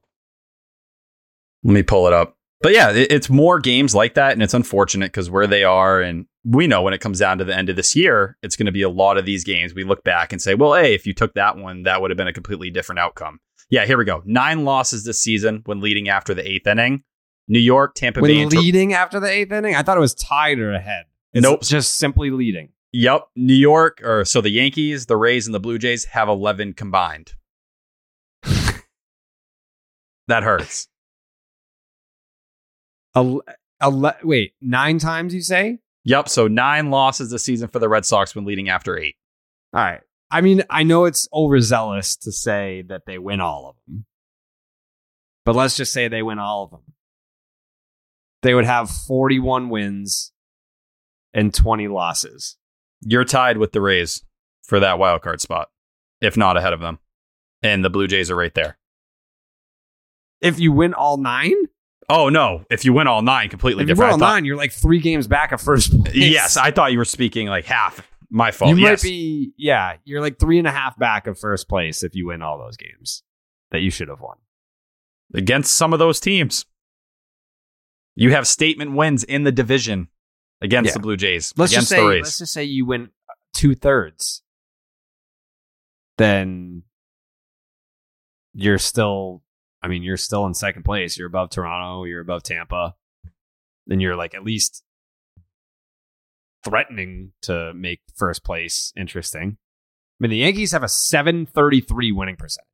Let me pull it up. But yeah, it, it's more games like that, and it's unfortunate because where they are, and we know when it comes down to the end of this year, it's going to be a lot of these games. We look back and say, well, hey, if you took that one, that would have been a completely different outcome. Yeah, here we go. Nine losses this season when leading after the eighth inning. New York, Tampa Bay, When Tor- leading after the eighth inning, I thought it was tied or ahead. It's Nope. just simply leading. Yep. New York, or so the Yankees, the Rays, and the Blue Jays have 11 combined. that hurts. Ele- ele- wait, nine times you say? Yep. So nine losses this season for the Red Sox when leading after eight. All right. I mean, I know it's overzealous to say that they win all of them, but let's just say they win all of them. They would have 41 wins and 20 losses. You're tied with the Rays for that wild card spot, if not ahead of them. And the Blue Jays are right there. If you win all nine, Oh, no. If you win all nine, completely if you different. win all thought- nine, you're like three games back at first place. yes. I thought you were speaking like half. My fault. you yes. might be, yeah, you're like three and a half back of first place if you win all those games that you should have won. against some of those teams. You have statement wins in the division against Yeah. the Blue Jays, Let's against just say, the Rays. let's just say you win uh, two thirds, then you're still. I mean, you're still in second place. You're above Toronto. You're above Tampa. Then you're like at least threatening to make first place interesting. I mean, the Yankees have a 733 winning percentage.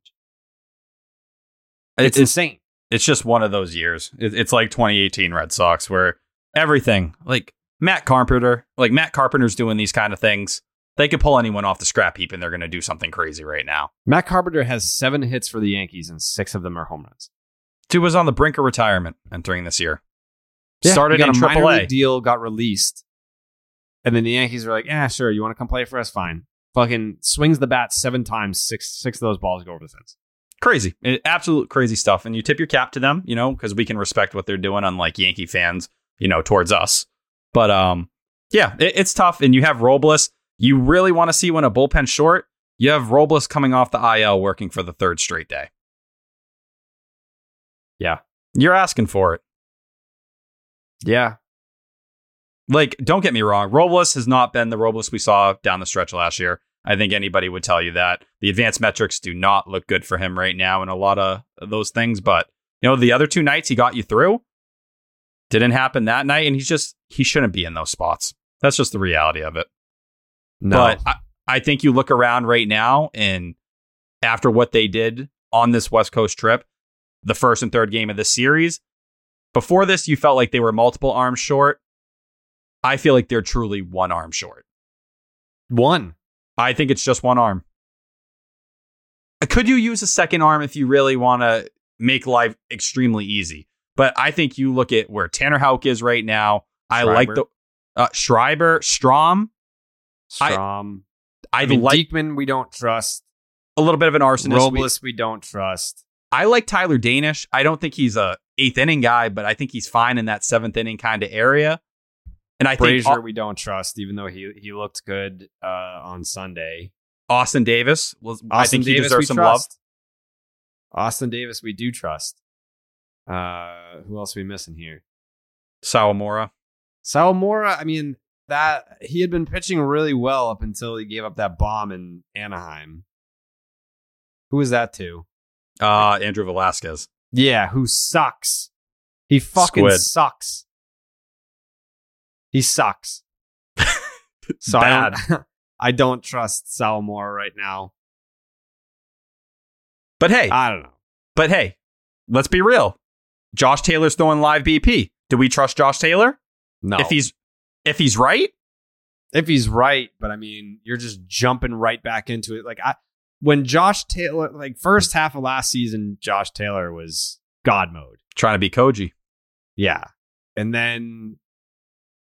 It's, It's- insane. it's just one of those years. It's like 2018 Red Sox where everything, like Matt Carpenter, like Matt Carpenter's doing these kind of things. They could pull anyone off the scrap heap and they're going to do something crazy right now. Matt Carpenter has seven hits for the Yankees, and six of them are home runs. Dude was on the brink of retirement entering this year. Yeah, Started got in a minor AAA. league deal, got released, and then the Yankees were like, "Yeah, sure, you want to come play for us? Fine." Fucking swings the bat seven times, six six of those balls go over the fence. Crazy, It- absolute crazy stuff. And you tip your cap to them, you know, because we can respect what they're doing, unlike Yankee fans, you know, towards us. But um, yeah, it, it's tough. And you have Robles. You really want to see when a bullpen short. You have Robles coming off the IL, working for the third straight day. Yeah. You're asking for it. Yeah, Like, don't get me wrong, Robles has not been the Robles we saw down the stretch last year. I think anybody would tell you that. The advanced metrics do not look good for him right now in a lot of those things. But, you know, the other two nights he got you through didn't happen that night. And he's just, he shouldn't be in those spots. That's just the reality of it. No, But I, I think you look around right now and after what they did on this West Coast trip, the first and third game of the series, before this, you felt like they were multiple arms short. I feel like they're truly one arm short. one. I think it's just one arm. Could you use a second arm if you really want to make life extremely easy? But I think you look at where Tanner Houck is right now. I like the uh, Schreiber, Strahm. I- Strahm. I, I, mean, like Diekman, we don't trust. a little bit of an arsonist. Robles, we don't trust. I like Tyler Danish. I don't think he's a eighth inning guy, but I think he's fine in that seventh inning kind of area. And I think Brasier, Au- we don't trust, even though he he looked good uh, on Sunday. Austin Davis, was, I Austin think he Davis, deserves we some love. Austin Davis, we do trust. Uh, who else are we missing here? Sawamura. Salmora, I mean, that he had been pitching really well up until he gave up that bomb in Anaheim. Who was that to? Uh, Andrew Velazquez. Yeah, who sucks. He fucking Squid. sucks. He sucks. So I don't, I don't trust Sawamura right now. But hey, I don't know. but hey, let's be real. Josh Taylor's throwing live BP. Do we trust Josh Taylor? No. If he's if he's right, if he's right, but I mean, you're just jumping right back into it. Like I when Josh Taylor, like first half of last season, Josh Taylor was God mode. Trying to be Koji. Yeah. And then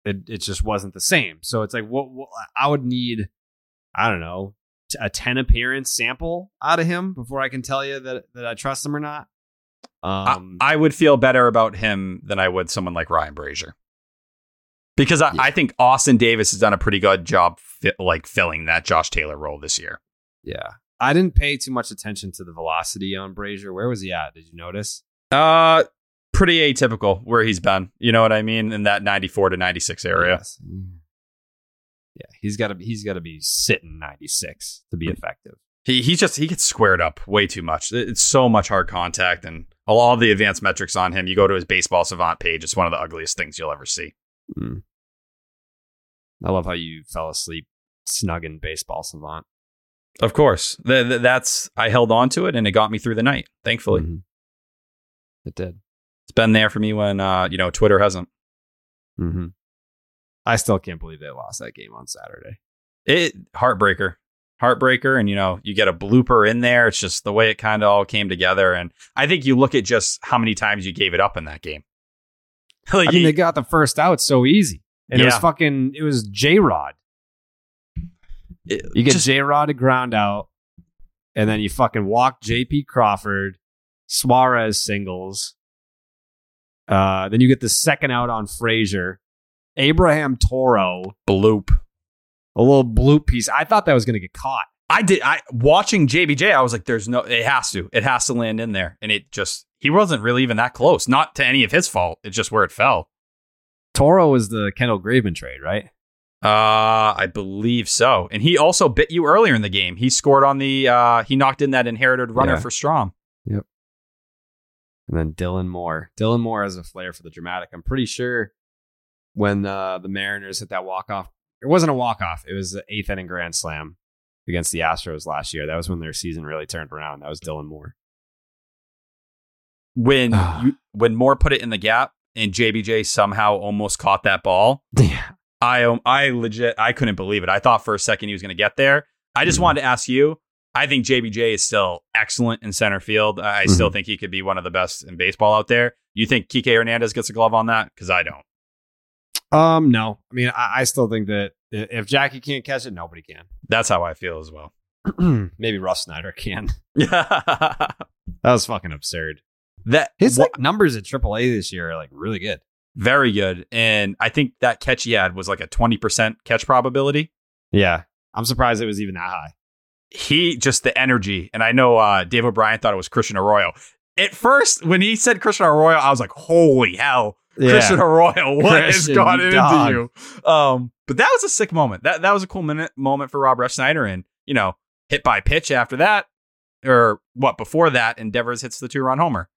it, it just wasn't the same. So it's like, what, what I would need, I don't know, a 10 appearance sample out of him before I can tell you that, that I trust him or not. Um, I, I would feel better about him than I would someone like Ryan Brasier. Because I, Yeah. I think Austin Davis has done a pretty good job fi- like filling that Josh Taylor role this year. yeah. I didn't pay too much attention to the velocity on Brasier. Where was he at? Did you notice? Uh pretty atypical where he's been. You know what I mean? In that 94 to 96 area. Yes. Mm. Yeah, he's got to he's got to be sitting 96 to be effective. He he just he gets squared up way too much. It's so much hard contact and all, all the advanced metrics on him. You go to his baseball savant page, it's one of the ugliest things you'll ever see. Mm. I love how you fell asleep snug in baseball savant. Of course. Th- th- that's I held on to it and it got me through the night, thankfully. Mhm. It did. It's been there for me when uh, you know, Twitter hasn't. Mm-hmm. I still can't believe they lost that game on Saturday. It heartbreaker. Heartbreaker and you know, you get a blooper in there. It's just the way it kind of all came together and I think you look at just how many times you gave it up in that game. Like I mean, you- they got the first out so easy, and it was fucking. It was J Rod. You get J Rod to ground out, and then you fucking walk J.P. Crawford, Suarez singles. Uh, then you get the second out on Frazier, Abraham Toro, bloop. a little bloop piece. I thought that was going to get caught. I did. I watching JBJ. I was like, "There's no. It has to. It has to land in there." And it just. He wasn't really even that close. Not to any of his fault. It's just where it fell. Toro was the Kendall Graveman trade, right? Uh, I believe so. And he also bit you earlier in the game. He scored on the. Uh, he knocked in that inherited runner Yeah. for Strahm. Yep. And then Dylan Moore. Dylan Moore has a flair for the dramatic. I'm pretty sure when uh, the Mariners hit that walk off, it wasn't a walk off. It was the eighth inning grand slam against the Astros last year. That was when their season really turned around. That was Dylan Moore. When you when Moore put it in the gap and JBJ somehow almost caught that ball. Yeah. I um, I legit I couldn't believe it. I thought for a second he was going to get there. I just Mhm. wanted to ask you. I think JBJ is still excellent in center field. I I still think he could be one of the best in baseball out there. You think Kike Hernandez gets a glove on that? Because I don't. Um, no. I mean, I, I still think that if Jackie can't catch it, nobody can. That's how I feel as well. Maybe Russ Snyder can. that was fucking absurd. That his like numbers at AAA this year are like really good. very good, and I think that catch he had was like a twenty percent catch probability. Yeah. I'm surprised it was even that high. he just the energy, and I know uh, Dave O'Brien thought it was Christian Arroyo. At first, when he said Christian Arroyo, I was like, "Holy hell, Christian Arroyo, what has gone you into you?" Um, but that was a sick moment. That that was a cool minute moment for Rob Snyder, and you know, hit by pitch after that, or what before that, Endeavors hits the two run homer.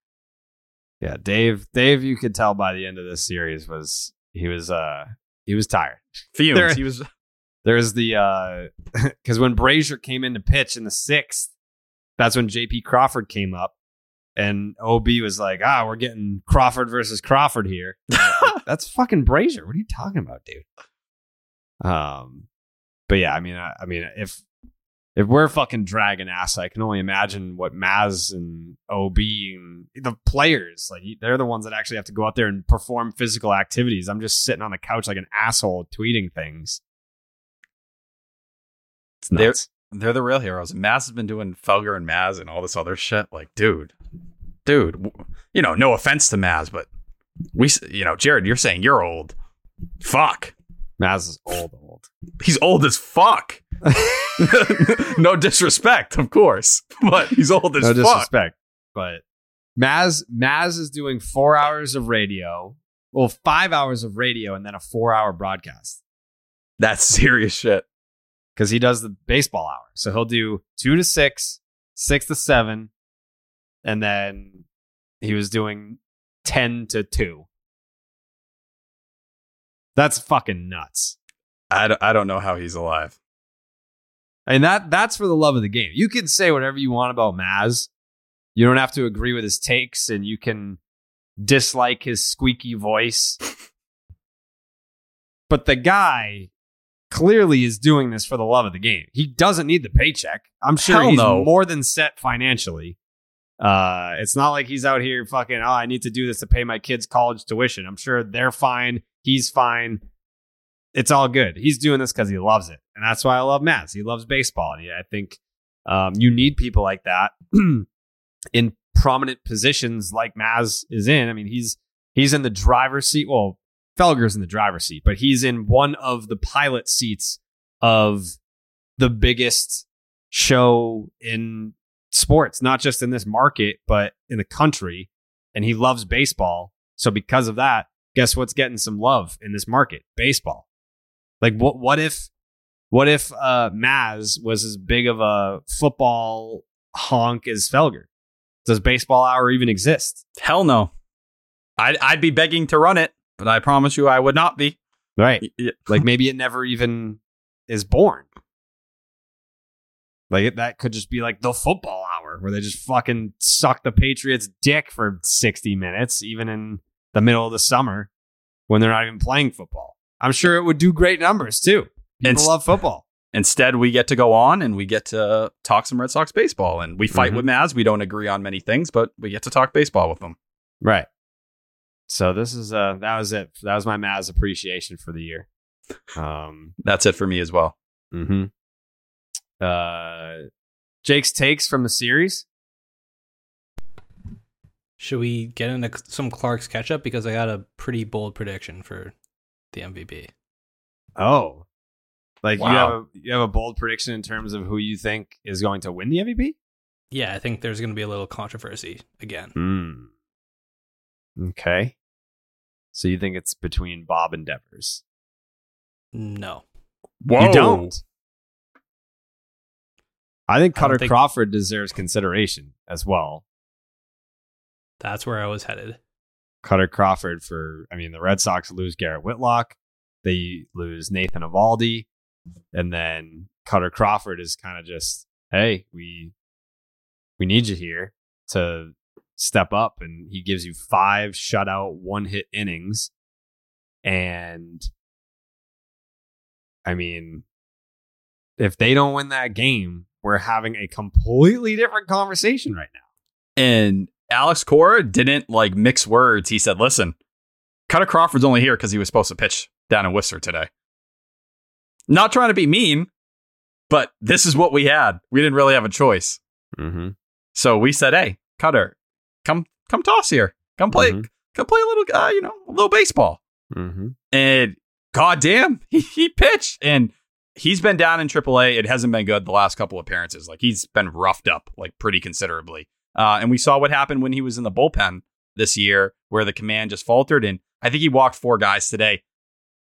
Yeah, Dave. Dave, you could tell by the end of this series was he was uh he was tired. Fumes. There- he was There's the uh because when Brasier came in to pitch in the sixth, that's when J.P. Crawford came up, and OB was like, "Ah, we're getting Crawford versus Crawford here." Like, that's fucking Brasier. What are you talking about, dude? Um, but yeah, I mean, I, I mean, if if we're fucking dragging ass, I can only imagine what Maz and OB and the players like they're the ones that actually have to go out there and perform physical activities. I'm just sitting on the couch like an asshole tweeting things. It's They're- they're the real heroes. Maz has been doing Felger and Maz and all this other shit. Like, dude, dude, you know, no offense to Maz, but we, you know, Jared, you're saying you're old. Fuck, Maz is old, old. he's old as fuck. no disrespect, of course, but he's old as no fuck. disrespect, but Maz Maz is doing four hours of radio, well, five hours of radio, and then a four-hour broadcast That's serious shit. because he does the baseball hour. So he'll do two to six, six to seven, and then he was doing ten to two. That's fucking nuts. I don't, I don't know how he's alive. And that that's for the love of the game. You can say whatever you want about Maz. You don't have to agree with his takes and you can dislike his squeaky voice. but the guy clearly is doing this for the love of the game. He doesn't need the paycheck. I'm sure Hell he's no. more than set financially. Uh, it's not like he's out here fucking. Oh, I need to do this to pay my kids' college tuition. I'm sure they're fine. He's fine. It's all good. He's doing this because he loves it, and that's why I love Maz. He loves baseball, and yeah, I think um, you need people like that in prominent positions like Maz is in. I mean, he's he's in the driver's seat. Well, Felger's in the driver's seat, but he's in one of the pilot seats of the biggest show in sports, not just in this market, but in the country. And he loves baseball. So because of that, guess what's getting some love in this market? Baseball. Like what what if what if uh Maz was as big of a football honk as Felger? Does baseball hour even exist? Hell no. I'd, I'd be begging to run it, but I promise you I would not be. Right. Like maybe it never even is born. Like it, that could just be like the football hour where they just fucking suck the Patriots' dick for 60 minutes, even in the middle of the summer when they're not even playing football. I'm sure it would do great numbers too. People It's- love football. Instead, we get to go on and we get to talk some Red Sox baseball. And we fight Mhm. with Maz. We don't agree on many things, but we get to talk baseball with them. Right. So this is uh that was it. That was my Maz appreciation for the year. Um That's it for me as well. hmm Uh Jake's takes from the series. Should we get into some Clark's Ketchup because I got a pretty bold prediction for the MVP. Oh. Like you have a you have a bold prediction in terms of who you think is going to win the MVP? Yeah, I think there's going to be a little controversy again. Hmm. Okay. So you think it's between Bob and Devers? No. Whoa. You don't. I think I Kutter think- Crawford deserves consideration as well. That's where I was headed. Kutter Crawford for I mean the Red Sox lose Garrett Whitlock, they lose Nathan Eovaldi, and then Kutter Crawford is kind of just hey we we need you here to step up, and he gives you five shutout one hit innings, and I mean if they don't win that game, we're having a completely different conversation right now. And Alex Cora didn't like mix words. He said, listen, Kutter Crawford's only here because he was supposed to pitch down in Worcester today. Not trying to be mean, but this is what we had. We didn't really have a choice. Mm-hmm. So we said, hey, Kutter, come come toss here. Come play Mhm. come play a little uh, you know, a little baseball. Mm-hmm. And goddamn, he, he pitched. And he's been down in AAA. It hasn't been good the last couple of appearances. Like he's been roughed up like pretty considerably. Uh, and we saw what happened when he was in the bullpen this year, where the command just faltered. And I think he walked four guys today.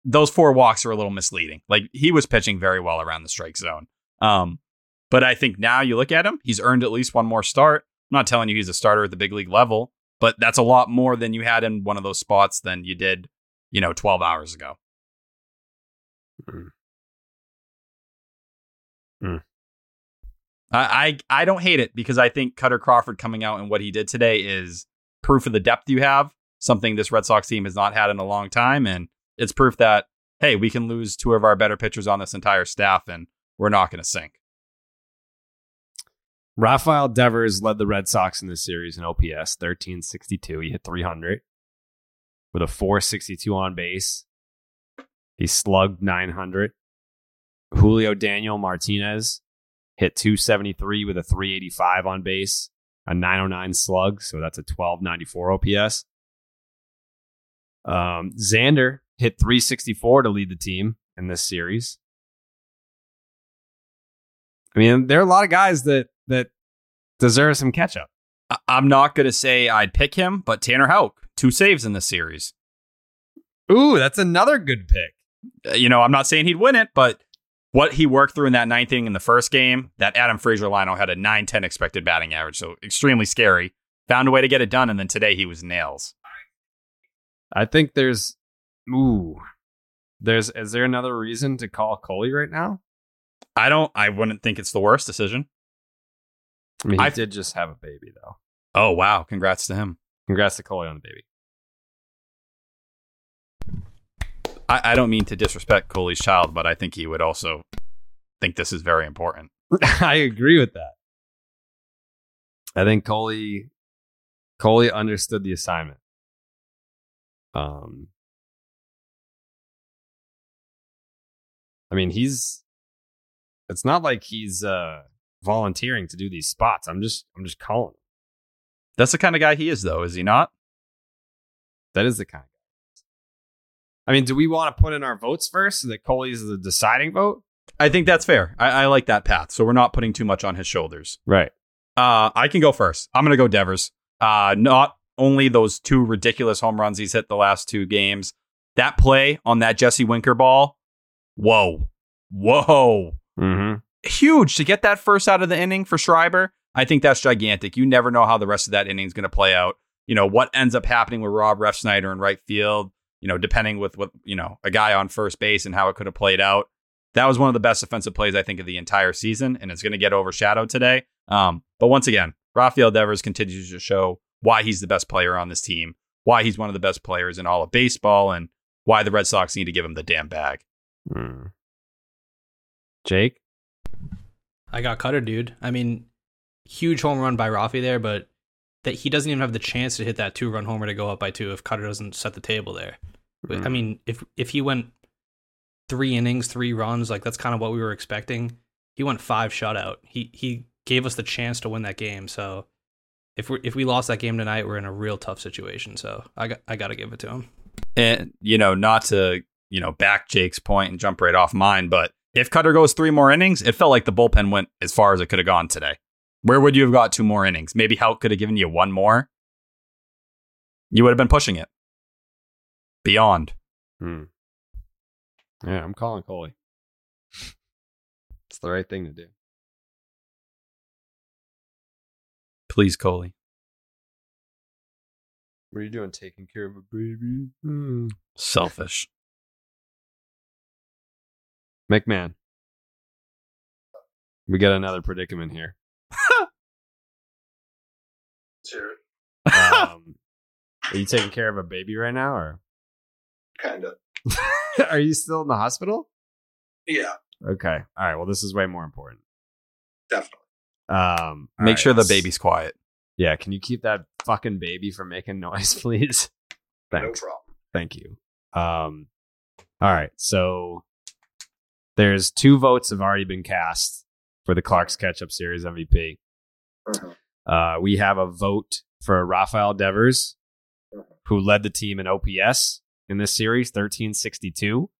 Those four walks are a little misleading. Like he was pitching very well around the strike zone. Um, but I think now you look at him, he's earned at least one more start. I'm not telling you he's a starter at the big league level, but that's a lot more than you had in one of those spots than you did, you know, 12 hours ago. Mm. I, I I don't hate it because I think Kutter Crawford coming out and what he did today is proof of the depth you have, something this Red Sox team has not had in a long time, and it's proof that hey, we can lose two of our better pitchers on this entire staff, and we're not going to sink. Rafael Devers led the Red Sox in this series in OPS 1362. He hit 300 with a 462 on base. He slugged 900. Julio Daniel Martinez hit 273 with a 385 on base, a 909 slug. So that's a 1294 OPS. Um, Xander hit 364 to lead the team in this series. I mean, there are a lot of guys that that deserve some catch up. I'm not going to say I'd pick him, but Tanner Houck, two saves in this series. Ooh, that's another good pick. Uh, You know, I'm not saying he'd win it, but what he worked through in that ninth inning in the first game, that Adam Frazier lineup had a 910 expected batting average, so extremely scary. Found a way to get it done, and then today he was nails. I think there's ooh. There's is there another reason to call Coley right now? I don't, I wouldn't think it's the worst decision. I mean, he I- did just have a baby though. Oh, wow. Congrats to him. Congrats to Coley on the baby. I, I don't mean to disrespect Coley's child, but I think he would also think this is very important. I agree with that. I think Coley Coley understood the assignment. Um I mean, he's it's not like he's uh volunteering to do these spots. I'm just I'm just calling. him. That's the kind of guy he is, though, is he not? That is the kind of guy. I mean, do we want to put in our votes first so that Coley's the deciding vote? I think that's fair. I, I like that path. So we're not putting too much on his shoulders. Right. Uh, I can go first. I'm going to go Devers. Uh, not only those two ridiculous home runs he's hit the last two games, that play on that Jesse Winker ball, whoa, whoa, Mm-hmm. huge to get that first out of the inning for Schreiber. I think that's gigantic. You never know how the rest of that inning is going to play out. You know what ends up happening with Rob Refsnyder in right field. You know, depending with what you know a guy on first base and how it could have played out. That was one of the best offensive plays I think of the entire season, and it's going to get overshadowed today. Um, but once again, Rafael Devers continues to show why he's the best player on this team, why he's one of the best players in all of baseball, and why the Red Sox need to give him the damn bag. Mm. Jake? I got Kutter, dude. I mean, huge home run by Raffy there, but that he doesn't even have the chance to hit that two run homer to go up by two if Kutter doesn't set the table there. But, I Mm. mean, if if he went three innings, three runs, like that's kind of what we were expecting. He went five shutout. He he gave us the chance to win that game. So if we if we lost that game tonight, we're in a real tough situation. So I got I got to give it to him. And you know, not to you know back Jake's point and jump right off mine, but if Kutter goes three more innings, it felt like the bullpen went as far as it could have gone today. Where would you have got two more innings? Maybe Houck could have given you one more. You would have been pushing it beyond. Hmm. Yeah, I'm calling Coley. it's the right thing to do. Please, Coley. What are you doing? Taking care of a baby? Hmm. Selfish. McMahon. We got another predicament here. Sure. Um, are you taking care of a baby right now, or Kind of. are you still in the hospital? Yeah, Okay. All right. Well, this is way more important. definitely. Um, Make right, sure the baby's quiet. Yeah. Can you keep that fucking baby from making noise, please? Thanks. No problem. Thank you. Um, all right. So there's two votes have already been cast for the Clark's Ketchup Series MVP. Mhm. Uh, we have a vote for Rafael Devers, who led the team in OPS in this series, 1362.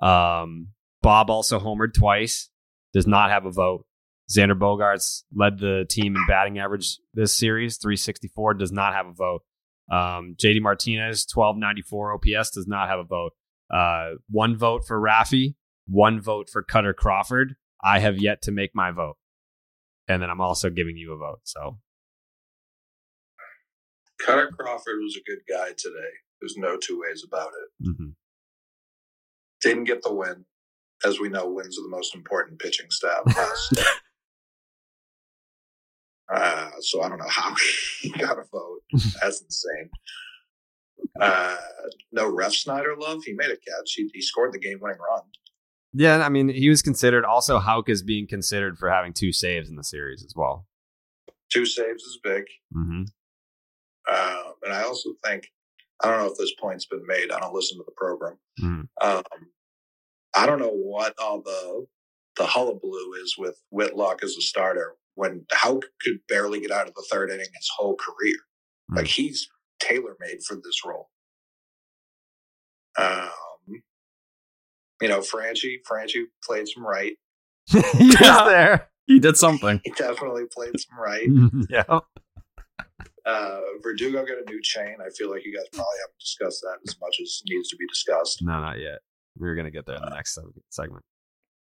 Um, Bob also homered twice, does not have a vote. Xander Bogaerts led the team in batting average this series, 364, does not have a vote. Um, JD Martinez, 1294 OPS, does not have a vote. Uh, one vote for Raffy, one vote for Kutter Crawford. I have yet to make my vote. And then I'm also giving you a vote. So Kutter Crawford was a good guy today. There's no two ways about it. mhm. Didn't get the win. As we know, wins are the most important pitching staff. uh, so I don't know how he got a vote. That's insane. Uh, no Refsnyder love. He made a catch. He, he scored the game winning run. yeah, I mean, he was considered. Also, Houck is being considered for having two saves in the series as well. Two saves is big. Mm-hmm. Uh, and I also think, I don't know if this point's been made. I don't listen to the program. Mhm. Um, I don't know what all the the hullabaloo is with Whitlock as a starter when Houck could barely get out of the third inning his whole career. Mhm. Like he's tailor made for this role. Um, you know, Franchy, Franchy played some right. he was there. He did something. He definitely played some right. yeah. Uh, Verdugo got a new chain. I feel like you guys probably haven't discussed that as much as needs to be discussed. No, not yet. We're gonna get there in the next segment.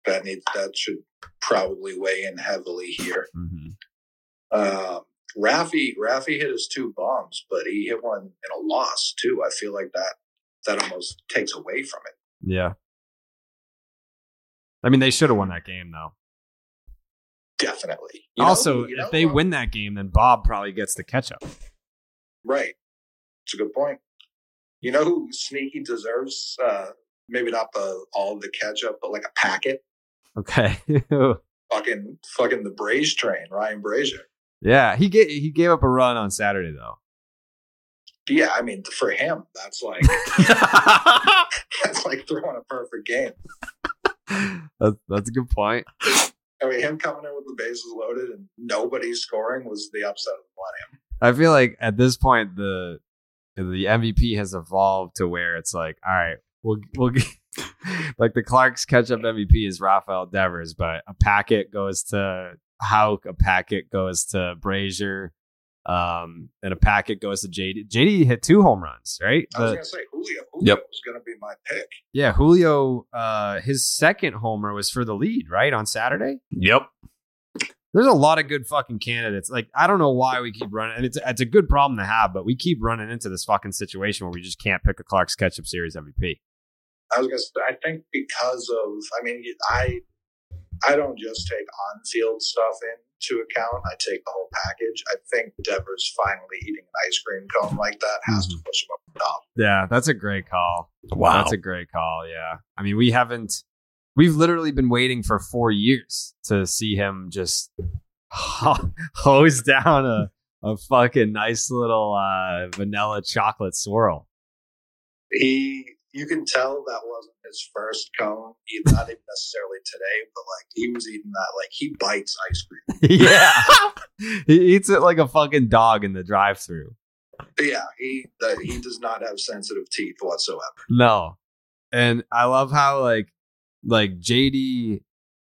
That needs that should probably weigh in heavily here. Mm-hmm. Um, Raffy Raffy hit his two bombs, but he hit one in a loss too. I feel like that that almost takes away from it. Yeah. I mean, they should have won that game though. Definitely. You know- also, you know, if they win that game, then Bob probably gets the catch up. right? It's a good point. You know who sneaky deserves uh, maybe not the all the ketchup, but like a packet. Okay. Fucking fucking the Braze train, Ryan Brasier. yeah, he gave he gave up a run on Saturday though. Yeah, I mean for him, that's like that's like throwing a perfect game. that's, that's a good point. I mean, him coming in with the bases loaded and nobody scoring was the upset of the millennium. I feel like at this point the the MVP has evolved to where it's like, all right, we'll we'll get, like the Clark's Ketchup MVP is Rafael Devers, but a packet goes to Houck, a packet goes to Brasier, um, and a packet goes to JD. JD hit two home runs, right? I was gonna say Julio. Julio Yep. was gonna be my pick. yeah, Julio, uh, his second homer was for the lead, right on Saturday. yep. There's a lot of good fucking candidates. Like I don't know why we keep running, and it's it's a good problem to have, but we keep running into this fucking situation where we just can't pick a Clark's Ketchup Series MVP. I was gonna say, I think because of, I mean, I, I don't just take on-field stuff into account. I take the whole package. I think Devers finally eating an ice cream cone like that has to push him up the top. Yeah, that's a great call. Wow. That's a great call. Yeah, I mean we haven't, we've literally been waiting for four years to see him just hose down a a fucking nice little uh, vanilla chocolate swirl. He, you can tell that wasn't his first cone, not even necessarily today, but like he was eating that, like he bites ice cream. yeah, he eats it like a fucking dog in the drive-through. Yeah, he that he does not have sensitive teeth whatsoever. No. And I love how like like JD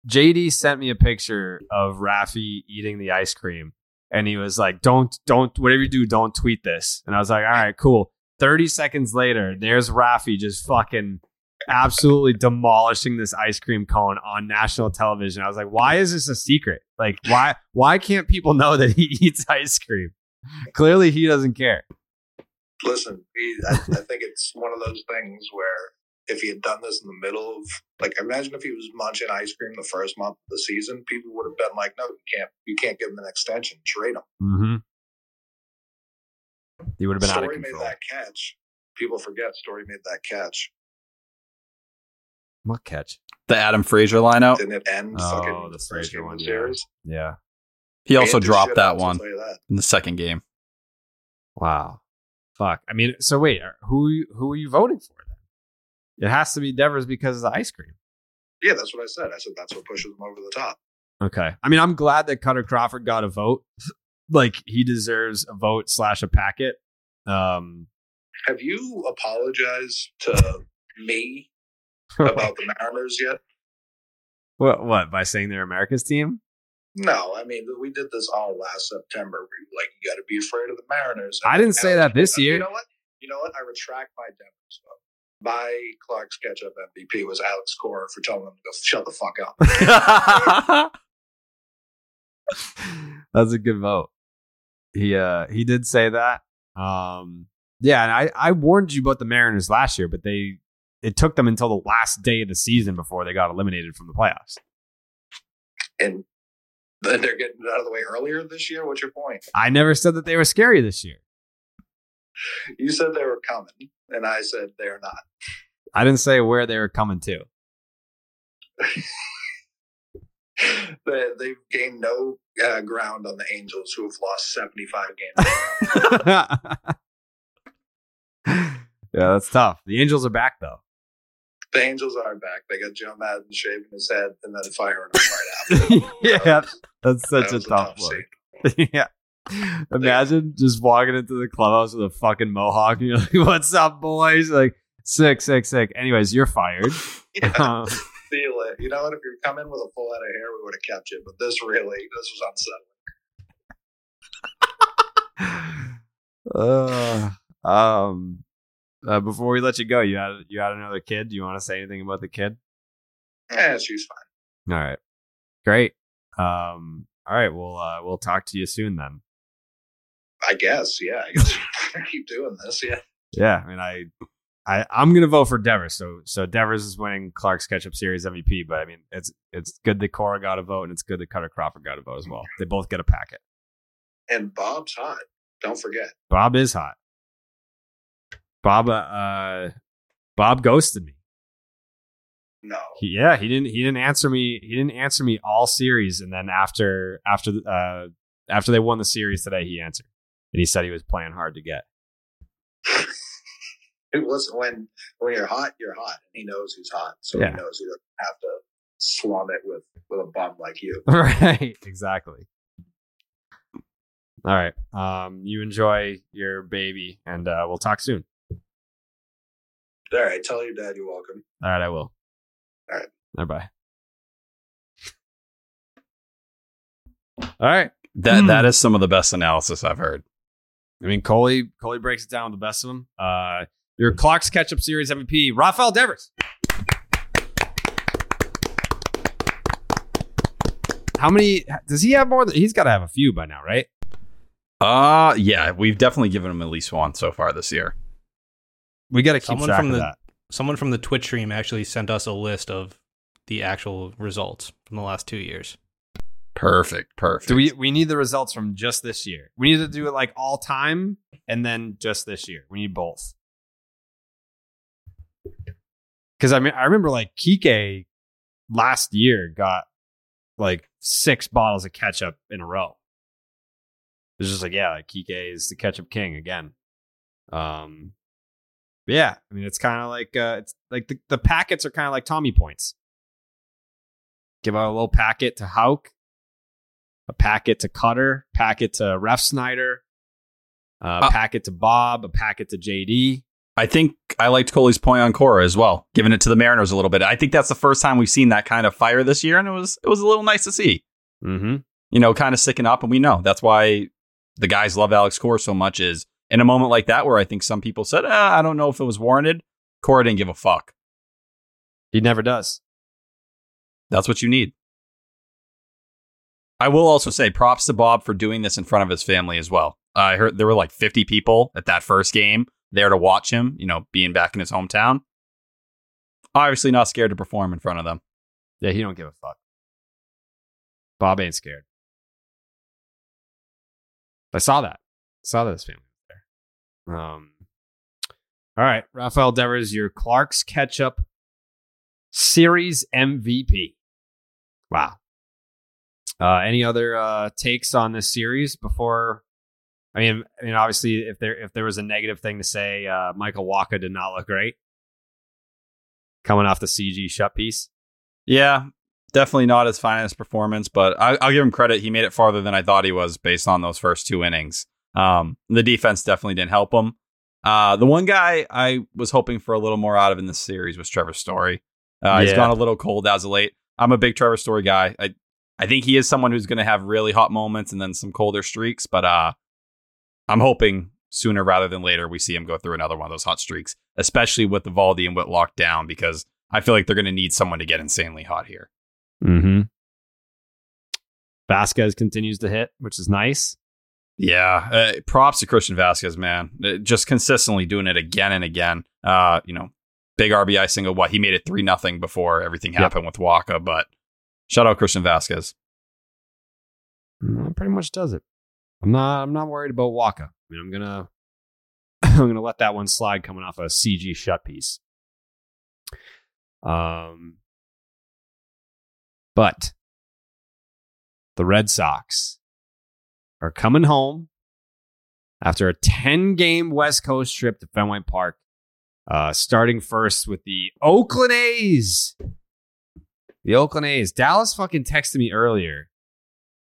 JD sent me a picture of Raffy eating the ice cream and he was like, Don't don't whatever you do, don't tweet this. And I was like, All right, cool. 30 seconds later, there's Raffy just fucking absolutely demolishing this ice cream cone on national television. I was like, why is this a secret? Like, why why can't people know that he eats ice cream? Clearly he doesn't care. Listen, he, I, I think it's one of those things where if he had done this in the middle of, like, imagine if he was munching ice cream the first month of the season, people would have been like, "No, you can't, you can't give him an extension, trade him." Mm-hmm. He would have been out of Story made that catch. People forget Story made that catch. What catch? The Adam Frazier lineup. Didn't it end Oh, fucking the first Frazier one, the yeah. series? Yeah. He also dropped that one that. in the second game. Wow. Fuck. I mean, so wait, uh, who who are you voting for then? It has to be Devers because of the ice cream. Yeah, that's what I said. I said that's what pushes him over the top. Okay. I mean, I'm glad that Kutter Crawford got a vote. like he deserves a vote slash a packet. Um, Have you apologized to me about the Mariners yet? what? What by saying they're America's team? No, I mean we did this all last September. We were like, you got to be afraid of the Mariners. I didn't say that this year. You know what? You know what? I retract my Devers vote. My Clark's Ketchup MVP was Alex Cora for telling him to go shut the fuck up. That's a good vote. He uh he did say that. Um yeah, and I I warned you about the Mariners last year, but they it took them until the last day of the season before they got eliminated from the playoffs. and then they're getting it out of the way earlier this year. What's your point? I never said that they were scary this year. You said they were coming, and I said they're not. I didn't say where they were coming to. they, they've gained no uh, ground on the Angels, who have lost seventy-five games. yeah, that's tough. The Angels are back though. the Angels are back. They got Joe Maddon shaving his head and then firing him right after. yeah, That was- that's such that a tough scene. look. yeah. Imagine just walking into the clubhouse with a fucking mohawk and you're like, what's up, boys? Like, sick, sick, sick. Anyways, you're fired. Yeah. Um, You. You know what? If you come in with a full head of hair, we would have kept you. But this really, this was unsettling. uh, um, uh, before we let you go, you had you had another kid. Do you want to say anything about the kid? Yeah, she's fine. All right, great. Um, all right, we'll uh, we'll talk to you soon then. I guess. Yeah, I guess keep doing this. Yeah. Yeah, I mean, I, I, I'm gonna vote for Devers. So, so Devers is winning Clark's Ketchup Series MVP. But I mean, it's it's good that Cora got a vote, and it's good that Kutter Crawford got a vote as well. They both get a packet. And Bob's hot. Don't forget. Bob is hot. Bob, uh, Bob ghosted me. No. He, yeah, he didn't. He didn't answer me. He didn't answer me all series, and then after after uh after they won the series today, he answered, and he said he was playing hard to get. It was when when you're hot, you're hot. He knows he's hot, so Yeah. he knows he doesn't have to slum it with with a bum like you. right. Exactly. All right. Um, you enjoy your baby, and uh, we'll talk soon. All right, tell your dad you're welcome. All right, I will. All right. Bye bye. All right. That Hmm. that is some of the best analysis I've heard. I mean, Coley Coley breaks it down with the best of them. Uh, your Clark's Ketchup Series MVP, Rafael Devers. How many does he have more? Than, he's got to have a few by now, right? Uh yeah, we've definitely given him at least one so far this year. We got to keep Someone track from of the that. someone from the Twitch stream actually sent us a list of the actual results from the last two years. Perfect, perfect. Do we? We need the results from just this year. We need to do it like all time, and then just this year. We need both. Because I mean, I remember like Kike last year got like six bottles of ketchup in a row. It was just like, yeah, like Kike is the ketchup king again. Um, yeah, I mean, it's kind of like uh, it's like the, the packets are kind of like Tommy points. Give out a little packet to Houck, a packet to Kutter, packet to Refsnyder, a Uh, packet to Bob, a packet to JD. I think I liked Coley's point on Cora as well, giving it to the Mariners a little bit. I think that's the first time we've seen that kind of fire this year, and it was it was a little nice to see. Mm-hmm. You know, kind of sticking up, and we know that's why the guys love Alex Cora so much. Is in a moment like that where I think some people said, ah, I don't know if it was warranted. Cora didn't give a fuck. He never does. That's what you need. I will also say props to Bob for doing this in front of his family as well. I heard there were like 50 people at that first game there to watch him, you know, being back in his hometown. Obviously not scared to perform in front of them. Yeah, he don't give a fuck. Bob ain't scared. I saw that. saw that his family was there. Um. All right, Rafael Devers, your Clark's Ketchup Series MVP. Wow. Uh, any other uh, takes on this series before? I mean, I mean, obviously, if there if there was a negative thing to say, uh, Michael Wacha did not look great coming off the CG shut piece. Yeah, definitely not his finest performance, but I, I'll give him credit. He made it farther than I thought he was based on those first two innings. Um, the defense definitely didn't help him. Uh, the one guy I was hoping for a little more out of in this series was Trevor Story. Uh, He's Yeah. gone a little cold as of late. I'm a big Trevor Story guy. I I think he is someone who's going to have really hot moments and then some colder streaks, but uh, I'm hoping sooner rather than later we see him go through another one of those hot streaks, especially with Eovaldi and Whitlock down, because I feel like they're going to need someone to get insanely hot here. Mm-hmm. Vazquez continues to hit, which is nice. Yeah, uh, props to Christian Vazquez, man. Uh, Just consistently doing it again and again. Uh, you know, big RBI single. What he made it three nothing before everything Yep. happened with Waka, but shout out Christian Vazquez. Mm, That pretty much does it. I'm not. I'm not worried about Waka. I mean, I'm gonna. I'm gonna let that one slide coming off a CG shut piece. Um, but the Red Sox are coming home after a 10 game West Coast trip to Fenway Park. Uh, starting first with the Oakland A's. The Oakland A's. Dallas fucking texted me earlier.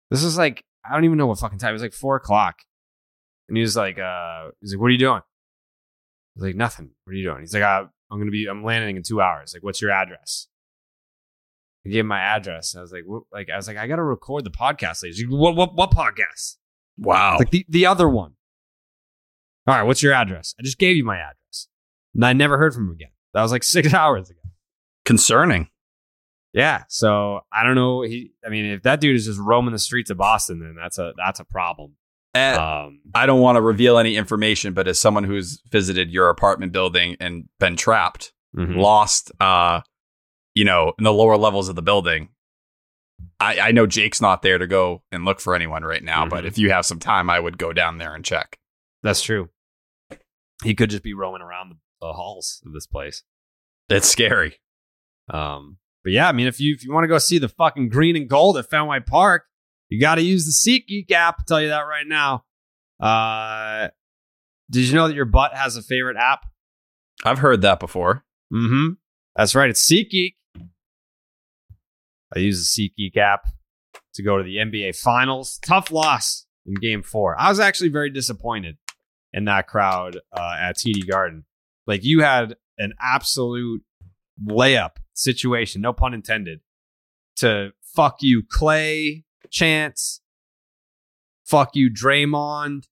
This is like, I don't even know what fucking time. It was like four o'clock. And he was like, uh, he's like, what are you doing? I was like, nothing. What are you doing? He's like, uh, I'm going to be, I'm landing in two hours. Like, what's your address? I gave him my address. I was like, what? like, I was like, I got to record the podcast. later. He's like, what, what, what podcast? Wow. Like the, the other one. All right, what's your address? I just gave you my address. And I never heard from him again. That was like six hours ago. Concerning. Yeah. So I don't know. He I mean, if that dude is just roaming the streets of Boston, then that's a that's a problem. Eh, Um I don't want to reveal any information, but as someone who's visited your apartment building and been trapped, mhm. lost, uh, you know, in the lower levels of the building, I, I know Jake's not there to go and look for anyone right now. But Mhm. if you have some time, I would go down there and check. that's true. He could just be roaming around the, the halls of this place. It's scary. Um, but yeah, I mean, if you if you want to go see the fucking green and gold at Fenway Park, you got to use the SeatGeek app. I'll tell you that right now. Uh, did you know that your butt has a favorite app? I've heard that before. Mm-hmm. That's right. It's SeatGeek. I use the SeatGeek app to go to the NBA Finals. Tough loss in Game Four. I was actually very disappointed in that crowd uh, at TD Garden. Like you had an absolute layup situation, no pun intended, to fuck you Klay chance, fuck you Draymond,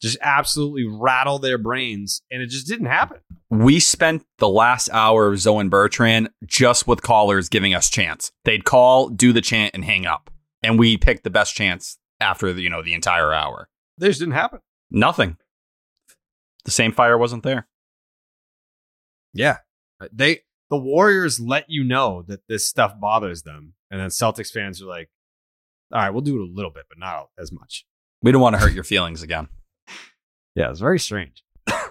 just absolutely rattle their brains, and it just didn't happen. We spent the last hour of Zoe and Bertrand just with callers giving us chants. They'd call, do the chant, and hang up. And we picked the best chance after the, you know the entire hour. They just didn't happen. Nothing. The same fire wasn't there. Yeah. They the Warriors let you know that this stuff bothers them. And then Celtics fans are like, all right, we'll do it a little bit, but not as much. We don't want to hurt your feelings again. Yeah, it's very strange.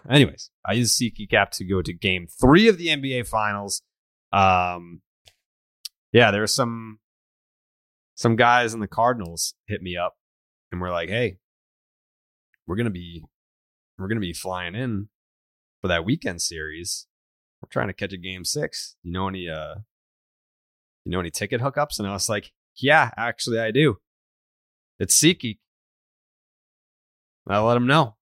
Anyways, I use SeatGeek app to go to game three of the NBA Finals. Um, yeah, there were some some guys in the Cardinals hit me up and we're like, "Hey, we're gonna be we're gonna be flying in for that weekend series. We're trying to catch a game six. You know any uh, you know any ticket hookups?" And I was like, "Yeah, actually, I do. It's SeatGeek." I let them know.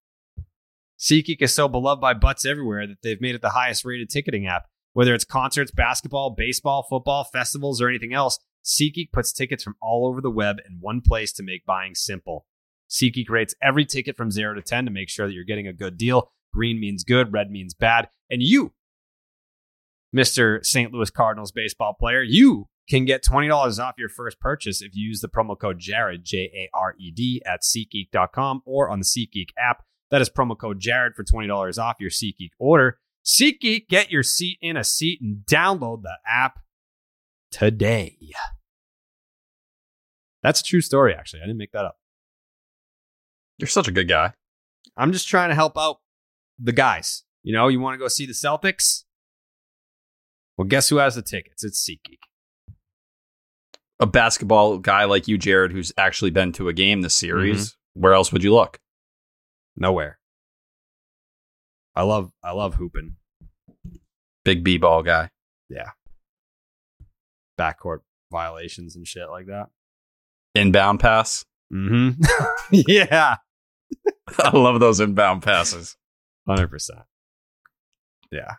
SeatGeek is so beloved by butts everywhere that they've made it the highest rated ticketing app. Whether it's concerts, basketball, baseball, football, festivals, or anything else, SeatGeek puts tickets from all over the web in one place to make buying simple. SeatGeek rates every ticket from 0 to 10 to make sure that you're getting a good deal. Green means good, red means bad. And you, Mr. St. Louis Cardinals baseball player, you can get $20 off your first purchase if you use the promo code Jared, J A R E D, at SeatGeek.com or on the SeatGeek app. That is promo code Jared for $20 off your SeatGeek order. SeatGeek, get your seat in a seat and download the app today. That's a true story, actually. I didn't make that up. You're such a good guy. I'm just trying to help out the guys. You know, you want to go see the Celtics? Well, guess who has the tickets? It's SeatGeek. A basketball guy like you, Jared, who's actually been to a game this series. Where else would you look? Nowhere. I love I love hooping. Big B ball guy. Yeah. Backcourt violations and shit like that. Inbound pass. Mm-hmm. yeah. I love those inbound passes. Hundred percent. Yeah.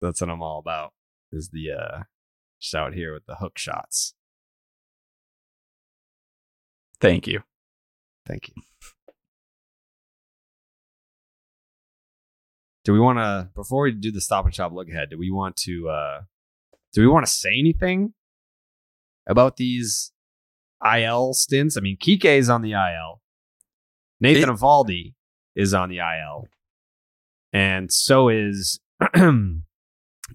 That's what I'm all about. Is the uh shout here with the hook shots. Thank you. Thank you. Do we want to before we do the stop and shop look ahead? Do we want to uh do we want to say anything about these IL stints? I mean, Kike is on the IL. Nathan It- Eovaldi is on the IL, and so is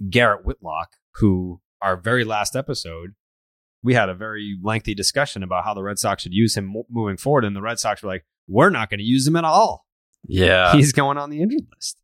Garrett Whitlock, who our very last episode we had a very lengthy discussion about how the Red Sox should use him mo- moving forward, and the Red Sox were like, "We're not going to use him at all. Yeah. He's going on the injured list."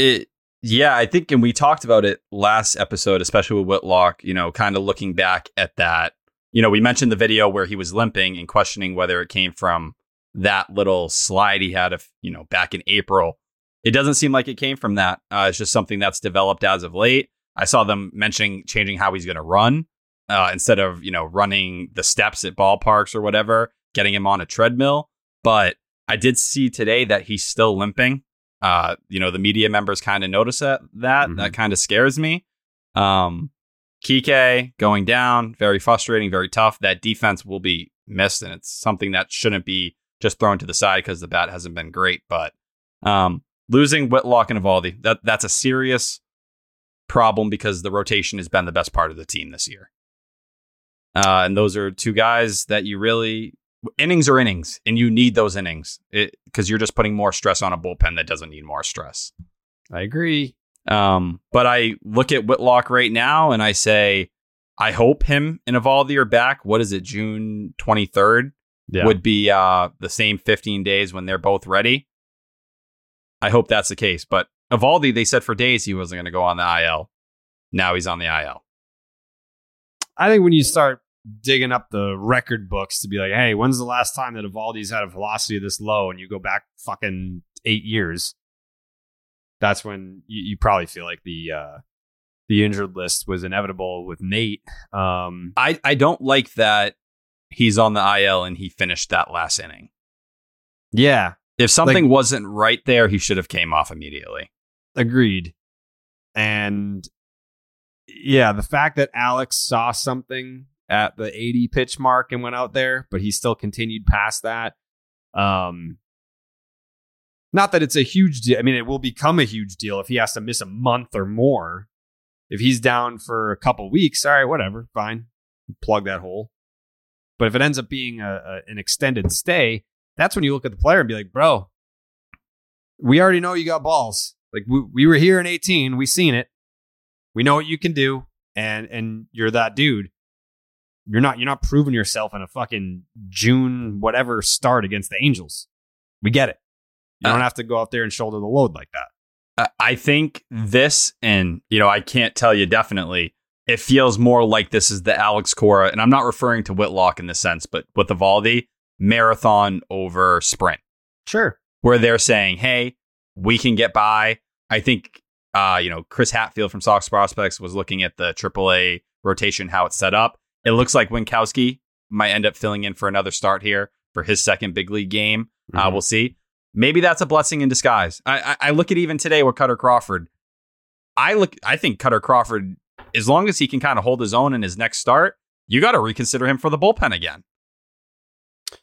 it yeah i think and we talked about it last episode especially with whitlock you know kind of looking back at that you know we mentioned the video where he was limping and questioning whether it came from that little slide he had of you know back in april it doesn't seem like it came from that uh, it's just something that's developed as of late i saw them mentioning changing how he's going to run uh, instead of you know running the steps at ballparks or whatever getting him on a treadmill but i did see today that he's still limping uh, you know, the media members kind of notice that. That Mhm. that kind of scares me. Um, Kike going down, very frustrating, very tough. That defense will be missed, and it's something that shouldn't be just thrown to the side because the bat hasn't been great. But um, losing Whitlock and Eovaldi, that that's a serious problem because the rotation has been the best part of the team this year. Uh, and those are two guys that you really innings are innings, and you need those innings because you're just putting more stress on a bullpen that doesn't need more stress. I agree. Um, but I look at Whitlock right now and I say, I hope him and Eovaldi are back. What is it, June 23rd? Yeah. Would be uh, the same 15 days when they're both ready. I hope that's the case. But Eovaldi, they said for days he wasn't going to go on the IL. Now he's on the IL. I think when you start digging up the record books to be like, hey, when's the last time that Eovaldi's had a velocity this low? And you go back fucking eight years. That's when you, you probably feel like the uh, the injured list was inevitable with Nate. Um, I, I don't like that he's on the IL and he finished that last inning. yeah, If something Like- wasn't right there, he should have came off immediately. Agreed. And yeah, the fact that Alex saw something at the 80 pitch mark and went out there, but he still continued past that. Um, not that it's a huge deal. I mean, it will become a huge deal if he has to miss a month or more. If he's down for a couple weeks, all right, whatever, fine, plug that hole. But if it ends up being a, a, an extended stay, that's when you look at the player and be like, bro, we already know you got balls. Like we, we were here in 18, we seen it. We know what you can do, and and you're that dude. You're not you're not proving yourself in a fucking June whatever start against the Angels. We get it. You don't Uh, have to go out there and shoulder the load like that. I- I think this, and you know, I can't tell you definitely. It feels more like this is the Alex Cora, and I'm not referring to Whitlock in the sense, but with Eovaldi marathon over sprint, Sure. where they're saying, "Hey, we can get by." I think, uh, you know, Chris Hatfield from Sox Prospects was looking at the AAA rotation, how it's set up. It looks like Winckowski might end up filling in for another start here for his second big league game. Uh, Mhm. we'll see. Maybe that's a blessing in disguise. I, I, I look at even today with Kutter Crawford. I look. I think Kutter Crawford, as long as he can kind of hold his own in his next start, you got to reconsider him for the bullpen again.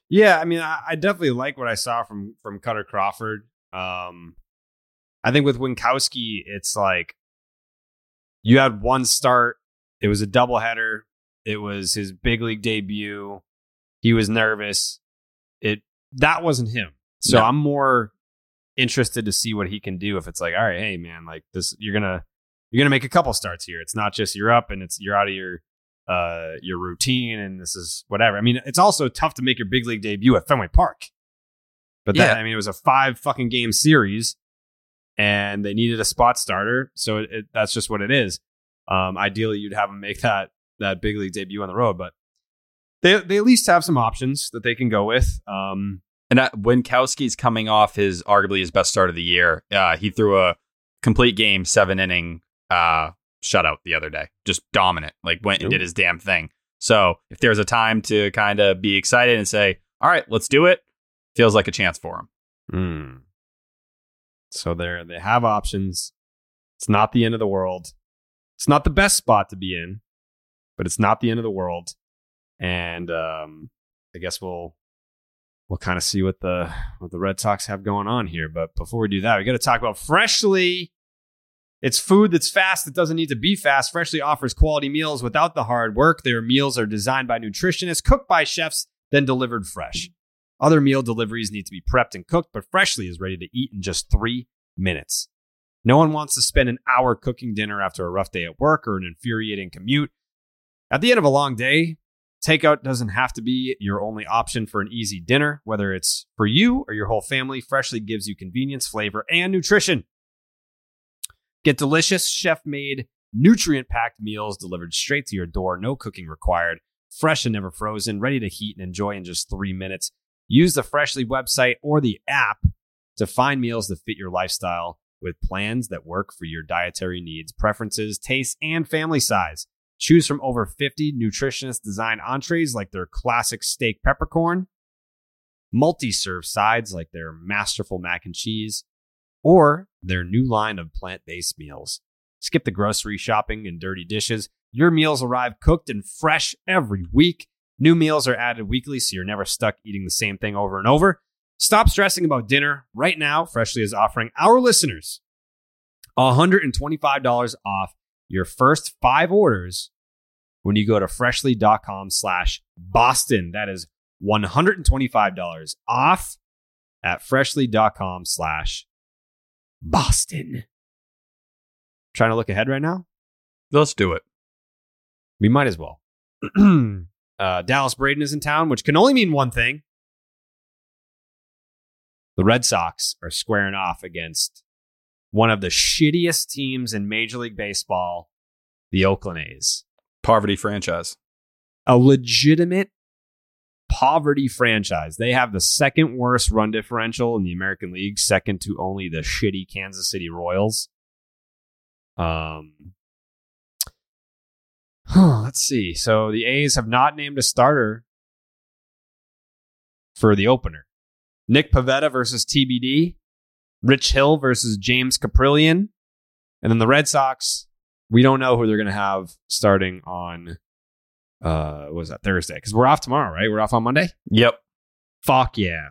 Yeah, I mean, I, I definitely like what I saw from from Kutter Crawford. Um, I think with Winckowski, it's like you had one start. It was a doubleheader. It was his big league debut. He was nervous. It that wasn't him. So No. I'm more interested to see what he can do. If it's like, all right, hey man, like this, you're gonna you're gonna make a couple starts here. It's not just you're up and it's you're out of your uh your routine and this is whatever. I mean, it's also tough to make your big league debut at Fenway Park. But that, I mean, it was a five fucking game series, and they needed a spot starter, so it, it, that's just what it is. Um, ideally, you'd have them make that that big league debut on the road, but they they at least have some options that they can go with. Um, And uh, Winckowski's coming off his arguably his best start of the year. Uh, he threw a complete game, seven inning uh, shutout the other day, just dominant. Like went and did his damn thing. So if there's a time to kind of be excited and say, "All right, let's do it," feels like a chance for him. hmm. So they're they have options. It's not the end of the world. It's not the best spot to be in, but it's not the end of the world. And um, I guess we'll we'll kind of see what the what the Red Sox have going on here. But before we do that, we got to talk about Freshly. It's food that's fast that doesn't need to be fast. Freshly offers quality meals without the hard work. Their meals are designed by nutritionists, cooked by chefs, then delivered fresh. Other meal deliveries need to be prepped and cooked, but Freshly is ready to eat in just three minutes. No one wants to spend an hour cooking dinner after a rough day at work or an infuriating commute. At the end of a long day, takeout doesn't have to be your only option for an easy dinner. Whether it's for you or your whole family, Freshly gives you convenience, flavor, and nutrition. Get delicious, chef made, nutrient packed meals delivered straight to your door, no cooking required, fresh and never frozen, ready to heat and enjoy in just three minutes. Use the Freshly website or the app to find meals that fit your lifestyle with plans that work for your dietary needs, preferences, tastes, and family size. Choose from over 50 nutritionist designed entrees like their classic steak peppercorn, multi serve sides like their masterful mac and cheese, or their new line of plant based meals. Skip the grocery shopping and dirty dishes. Your meals arrive cooked and fresh every week. New meals are added weekly, so you're never stuck eating the same thing over and over. Stop stressing about dinner. Right now, Freshly is offering our listeners $125 off your first five orders when you go to freshly.com slash Boston. That is $125 off at freshly.com slash Boston. Trying to look ahead right now? Let's do it. We might as well. uh, Dallas Braden is in town, which can only mean one thing. The Red Sox are squaring off against one of the shittiest teams in Major League Baseball, the Oakland A's. Poverty franchise. a legitimate poverty franchise. They have the second worst run differential in the American League, second to only the shitty Kansas City Royals. Um, huh, let's see. So the A's have not named a starter for the opener. Nick Pivetta versus TBD, Rich Hill versus James Kaprielian, and then the Red Sox. We don't know who they're going to have starting on uh what was that Thursday? Because we're off tomorrow, right? We're off on Monday. Yep. Fuck yeah,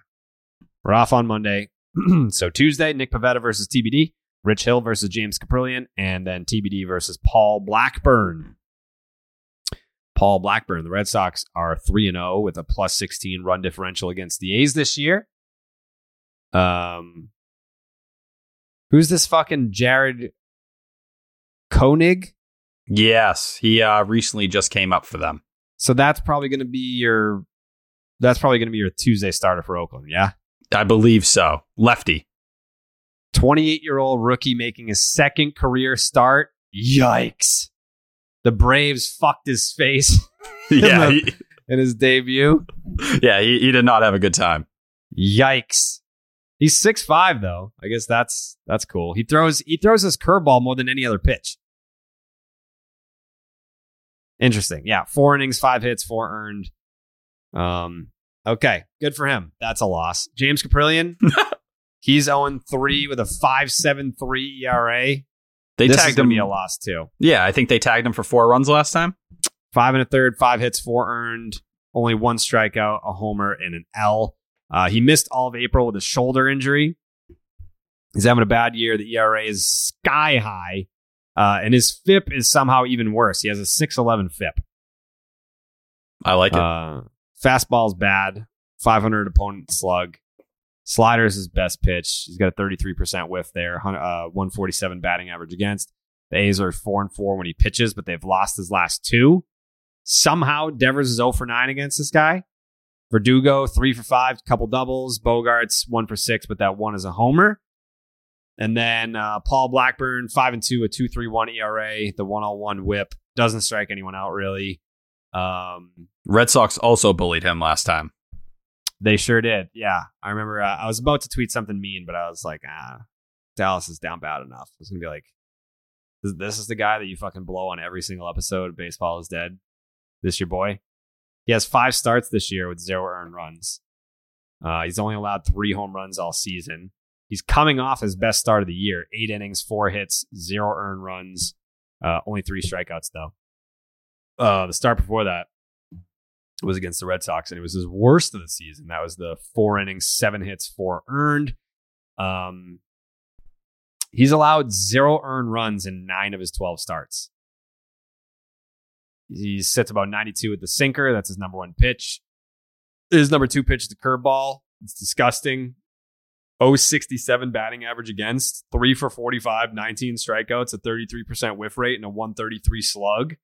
we're off on Monday. so Tuesday, Nick Pivetta versus TBD, Rich Hill versus James Kaprielian, and then TBD versus Paul Blackburn. Paul Blackburn. The Red Sox are 3 and 0 with a plus 16 run differential against the A's this year. Um Who's this fucking Jared Koenig? Yes, he uh, recently just came up for them. So that's probably going to be your that's probably going to be your Tuesday starter for Oakland, yeah? I believe so. Lefty. 28-year-old rookie making his second career start. Yikes. The Braves fucked his face yeah, the- he, in his debut. yeah, he, he did not have a good time. Yikes. He's six five though. I guess that's that's cool. He throws he throws his curveball more than any other pitch. Interesting. Yeah, four innings, five hits, four earned. Um okay, good for him. That's a loss. James Kaprielian, he's 0 3 with a 5.73 ERA. They this tagged him. be a loss too. Yeah, I think they tagged him for four runs last time. Five and a third, five hits, four earned, only one strikeout, a homer, and an L. Uh, he missed all of April with a shoulder injury. He's having a bad year. The ERA is sky high, uh, and his FIP is somehow even worse. He has a 611 FIP. I like it. Uh, fastball's bad, 500 opponent slug. Slider's is his best pitch. He's got a 33% whiff there, uh, 147 batting average against. The A's are 4 and 4 when he pitches, but they've lost his last two. Somehow, Devers is 0 for 9 against this guy. Verdugo, 3 for 5, couple doubles. Bogaerts, 1 for 6, but that one is a homer. And then uh, Paul Blackburn, 5 and 2, a 2.31 ERA, the 101 whip. Doesn't strike anyone out really. Um, Red Sox also bullied him last time. They sure did. Yeah. I remember uh, I was about to tweet something mean, but I was like, ah, Dallas is down bad enough. I was going to be like, this, is the guy that you fucking blow on every single episode Baseball is Dead. This your boy? He has five starts this year with zero earned runs. Uh, he's only allowed three home runs all season. He's coming off his best start of the year eight innings, four hits, zero earned runs, uh, only three strikeouts, though. Uh, the start before that was against the Red Sox, and it was his worst of the season. That was the four innings, seven hits, four earned. Um, he's allowed zero earned runs in nine of his 12 starts. He sits about 92 with the sinker. That's his number one pitch. His number two pitch is the curveball. It's disgusting. 067 batting average against, three for 45, 19 strikeouts, a 33% whiff rate, and a 133 slug.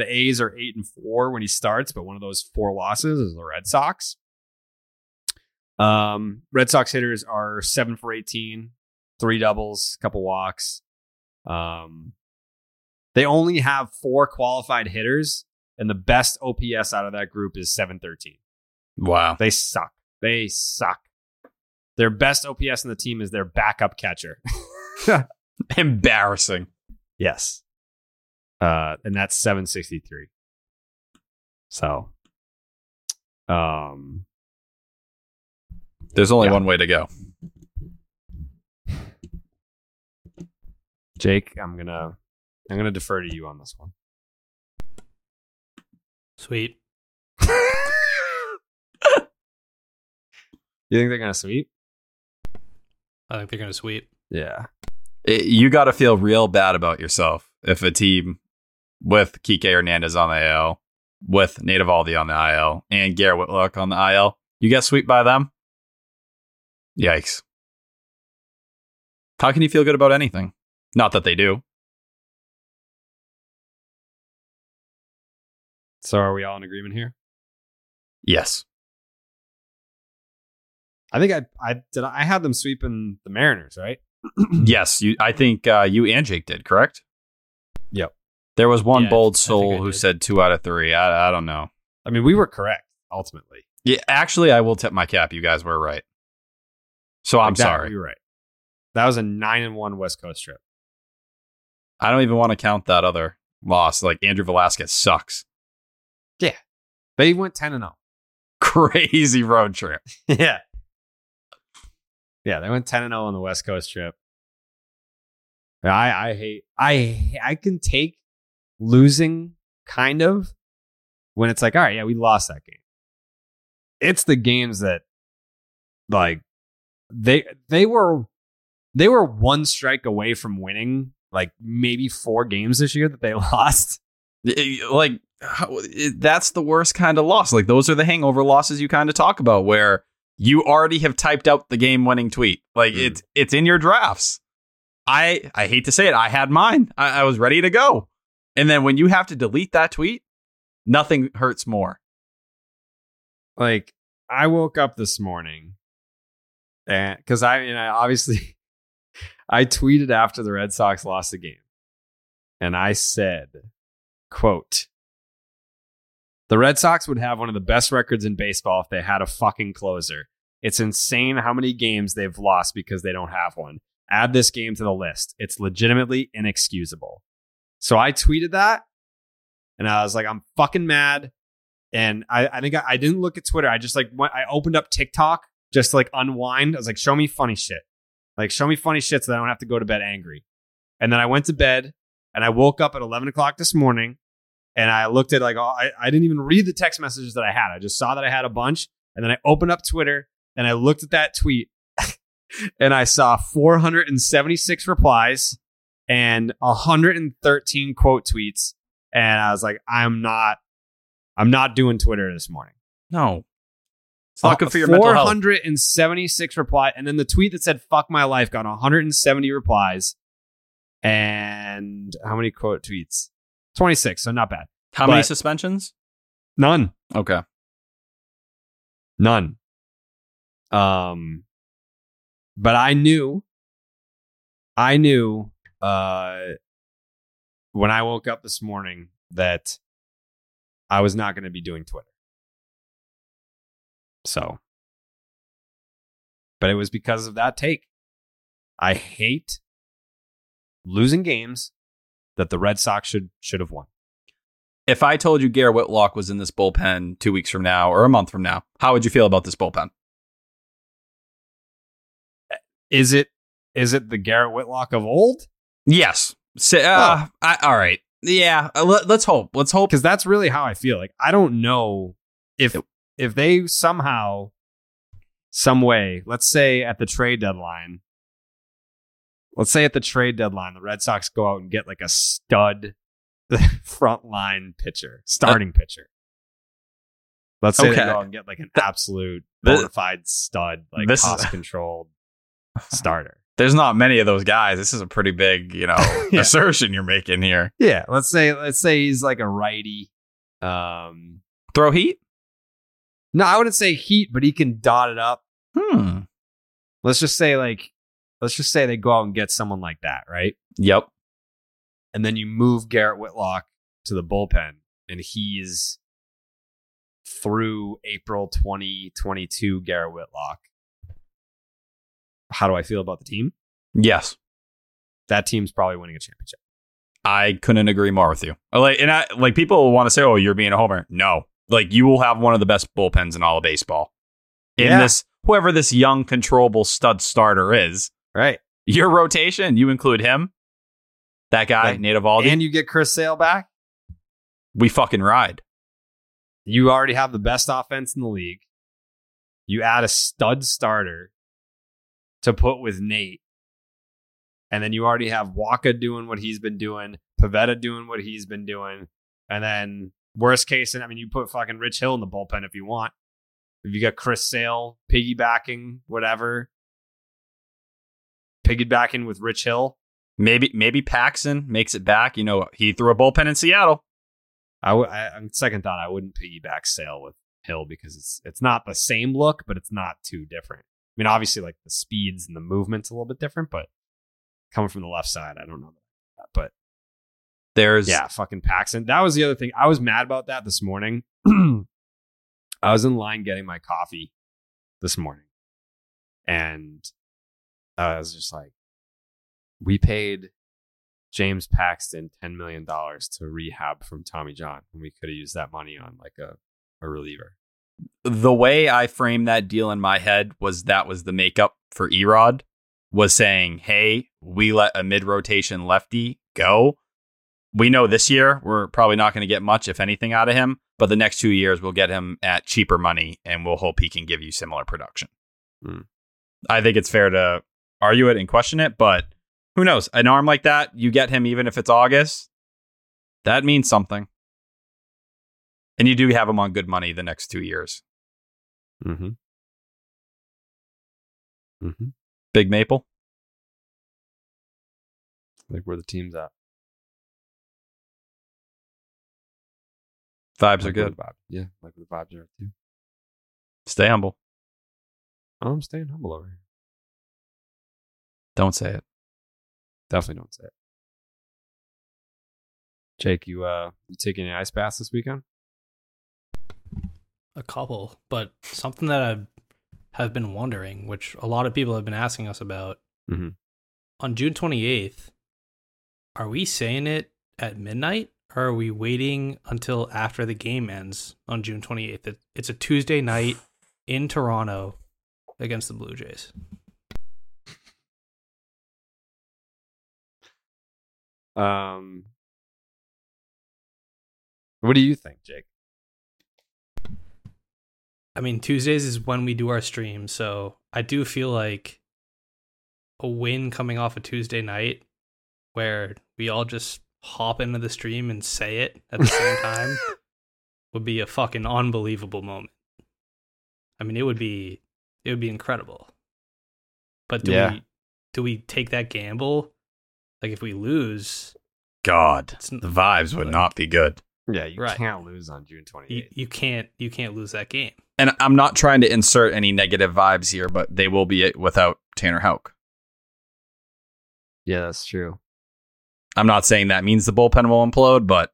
The A's are eight and four when he starts, but one of those four losses is the Red Sox. Um, Red Sox hitters are seven for 18, three doubles, couple walks. Um, they only have four qualified hitters, and the best OPS out of that group is 713. Wow. They suck. They suck. Their best OPS in the team is their backup catcher. Embarrassing. yes. Uh, and that's 763. So, um, There's only Yeah. one way to go. Jake, I'm gonna I'm gonna defer to you on this one. Sweet. You think they're gonna sweep? I think they're going to sweep. Yeah. It- you got to feel real bad about yourself if a team with Kike Hernandez on the IL, with Nate Eovaldi on the IL, and Garrett Whitlock on the IL, you get swept by them. Yikes. How can you feel good about anything? Not that they do. So are we all in agreement here? Yes. I think I I did I had them sweeping the Mariners, right? yes. You. I think uh, you and Jake did, correct? Yep. There was one Yeah, bold soul who did. said two out of three. I, I don't know. I mean, we were correct ultimately. Yeah, actually, I will tip my cap. You guys were right. So I'm Like that, sorry. You're right. That was a nine and one West Coast trip. I don't even want to count that other loss. Like Andrew Velazquez sucks. Yeah, they went ten and oh. zero. Crazy road trip. yeah. Yeah, they went 10 and 0 on the West Coast trip. I I hate I I can take losing kind of when it's like, all right, yeah, we lost that game. It's the games that like they they were they were one strike away from winning like maybe four games this year that they lost. It- like how, it, that's the worst kind of loss. Like those are the hangover losses you kind of talk about, where you already have typed out the game-winning tweet. Like Mm. it's it's in your drafts. I I hate to say it, I had mine. I, I was ready to go, and then when you have to delete that tweet, nothing hurts more. like I woke up this morning and because I, you know, obviously I tweeted after the Red Sox lost the game and I said, quote, the Red Sox would have one of the best records in baseball if they had a fucking closer. It's insane how many games they've lost because they don't have one. Add this game to the list. It's legitimately inexcusable. So I tweeted that and I was like, I'm fucking mad and I, I think I, I didn't look at Twitter. I just like went, I opened up TikTok just to like unwind. I was like, show me funny shit, like show me funny shit so that I don't have to go to bed angry. And then I went to bed and I woke up at eleven o'clock this morning and I looked at like all, I I didn't even read the text messages that I had. I just saw that I had a bunch and then I opened up Twitter and I looked at that tweet and I saw 476 replies and 113 quote tweets and I was like, I'm not I'm not doing Twitter this morning. No, it's not good for your mental health. 476 reply, and then the tweet that said "fuck my life" got 170 replies, and how many quote tweets? 26, so not bad. How many suspensions? None, Okay, none. Um, but I knew, I knew, uh, when I woke up this morning that I was not going to be doing Twitter. So, but it was because of that take. I hate losing games that the Red Sox should should have won. if I told you Garrett Whitlock was in this bullpen two weeks from now or a month from now, how would you feel about this bullpen? Is it is it the Garrett Whitlock of old? Yes. Say, uh, I, all right. Yeah. uh, Let, us hope. Let's hope. Because that's really how I feel. Like I don't know if if they somehow, some way, let's say at the trade deadline, let's say at the trade deadline, the Red Sox go out and get like a stud frontline pitcher, starting pitcher. Let's say Okay. they go out and get like an absolute bona fide stud, like cost controlled starter. There's not many of those guys. This is a pretty big, you know, Yeah. assertion you're making here. Yeah, let's say let's say he's like a righty. Um, Throw heat? no, I wouldn't say heat, but he can dot it up. Hmm. Let's just say like, let's just say they go out and get someone like that, right? Yep. And then you move Garrett Whitlock to the bullpen, and he's through April 2022. Garrett Whitlock. How do I feel about the team? Yes. That team's probably winning a championship. I couldn't agree more with you. Like, and I like people want to say, "Oh, you're being a homer." No, like you will have one of the best bullpens in all of baseball. In Yeah. this, whoever this young, controllable stud starter is, Right. your rotation, you include him, that guy, Like, Nate Eovaldi. And you get Chris Sale back. we fucking ride. You already have the best offense in the league. You add a stud starter to put with Nate. And then you already have Waka doing what he's been doing, Pivetta doing what he's been doing. And then worst case, and I mean, you put fucking Rich Hill in the bullpen if you want. If you got Chris Sale piggybacking, whatever, piggybacking with Rich Hill, Maybe maybe Paxton makes it back. You know, he threw a bullpen in Seattle. I, w- I on second thought, I wouldn't piggyback Sale with Hill because it's it's not the same look, but it's not too different. I mean, obviously, like the speeds and the movements a little bit different, but coming from the left side, I don't know that. But There's yeah, fucking Paxton. That was the other thing. I was mad about that this morning I was in line getting my coffee this morning, and I was just like, we paid James Paxton ten million dollars to rehab from Tommy John, and we could have used that money on like a a reliever. The way I framed that deal in my head was that was the makeup for E-Rod was saying, "Hey, we let a mid rotation lefty go. We know this year we're probably not going to get much, if anything, out of him, but the next two years we'll get him at cheaper money, and we'll hope he can give you similar production." Hmm. I think it's fair to argue it and question it, but who knows? An arm like that, you get him even if it's August. That means something. And you do have them on good money the next two years. Mm-hmm. Mm-hmm. Big Maple. Like where the team's at. Vibes are Like where good. vibe- yeah, like where the vibes are too. Stay humble. I'm staying humble over here. Don't say it. Definitely don't say it. Jake, you uh you taking any ice baths this weekend? A couple, but something that I have been wondering, which a lot of people have been asking us about, Mhm. on June 28th, are we saying it at midnight or are we waiting until after the game ends on June 28th? It- It's a Tuesday night in Toronto against the Blue Jays. Um What do you think, Jake? I mean, Tuesdays is when we do our stream, so I do feel like a win coming off a Tuesday night where we all just hop into the stream and say it at the same time would be a fucking unbelievable moment. I mean, it would be it would be incredible. But do Yeah. we do we take that gamble? Like if we lose, God, It's the vibes would like- not be good. Yeah, you Right. can't lose on June 28th. you, you can't you can't lose that game. And I'm not trying to insert any negative vibes here, but they will be without Tanner Houck. yeah, that's true. I'm not saying that means the bullpen will implode, but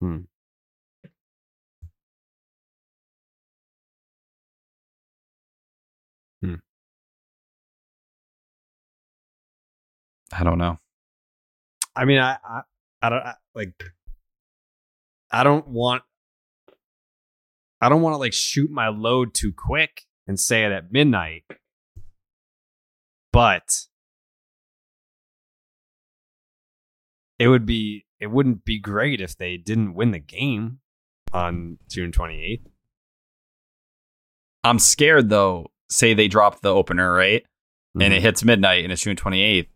hmm. Hmm. I don't know. I mean, I, I, I don't I, like. I don't want. I don't want to like shoot my load too quick and say it at midnight. But it would be. It wouldn't be great if they didn't win the game on June twenty eighth. I'm scared though. Say they drop the opener, right? And Mm-hmm. it hits midnight and it's June 28th.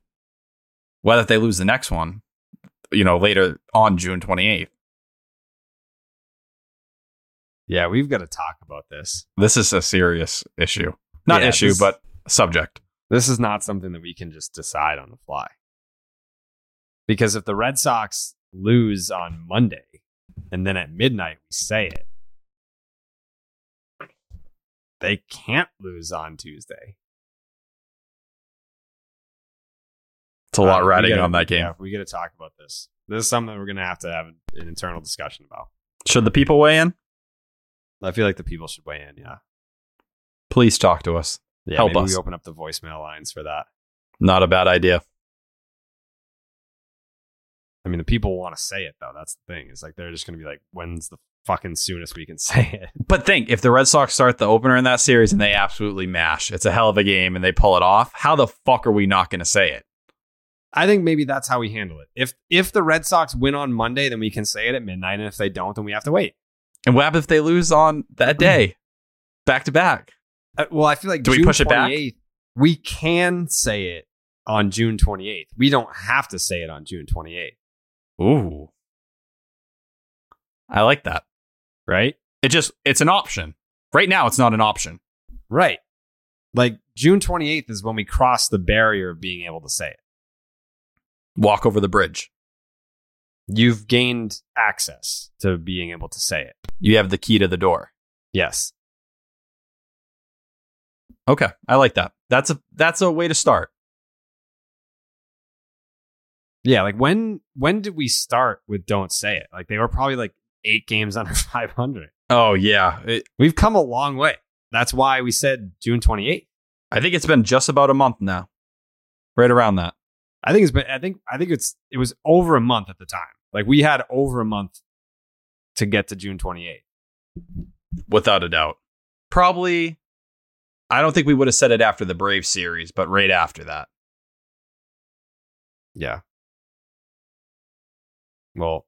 What if they lose the next one, you know, later on June 28th? Yeah, we've got to talk about this. This is a serious issue. Not Yeah, issue, this- but subject. This is not something that we can just decide on the fly. Because if the Red Sox lose on Monday and then at midnight we say it, they can't lose on Tuesday. It's a lot Uh, riding gotta- on that game. Yeah, we got to talk about this. This is something we're going to have to have an internal discussion about. Should the people weigh in? I feel like the people should weigh in. Yeah, Please talk to us. yeah Help maybe us. We open up the voicemail lines for that. Not a bad idea. I mean, the people want to say it though. That's the thing. It's like they're just going to be like, "When's the fucking soonest we can say it?" But think if the Red Sox start the opener in that series and they absolutely mash, it's a hell of a game and they pull it off. How the fuck are we not going to say it? I think maybe that's how we handle it. If if the Red Sox win on Monday, then we can say it at midnight, and if they don't, then we have to wait. And what happens if they lose on that day, back to back? Uh, well, I feel like Do we June push it back? We can say it on June 28th. We don't have to say it on June 28th, Ooh, I like that. right? It just it's an option. Right now, it's not an option. Right. Like June 28th is when we cross the barrier of being able to say it. Walk over the bridge. You've gained access to being able to say it. You have the key to the door. Yes. Okay, I like that. That's a that's a way to start. Yeah, like when when did we start with don't say it? Like they were probably like eight games under 500. Oh yeah, It- We've come a long way. That's why we said June 28th. I think it's been just about a month now, right around that. I think it's been. I think. I think it's. It was over a month at the time. Like we had over a month to get to June 28th. without a doubt. Probably, I don't think we would have said it after the Brave series, but right after that. Yeah. Well,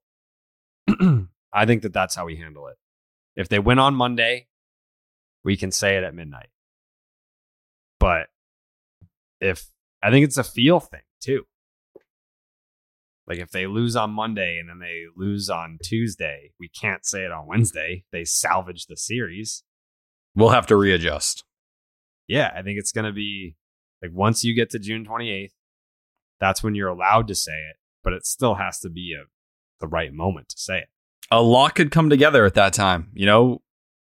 I think that that's how we handle it. If they win on Monday, we can say it at midnight. But if I think it's a feel thing too. Like if they lose on Monday and then they lose on Tuesday, we can't say it on Wednesday. They salvage the series. We'll have to readjust. Yeah, I think it's going to be like once you get to June 28th, that's when you're allowed to say it, but it still has to be a the right moment to say it. A lot could come together at that time. You know,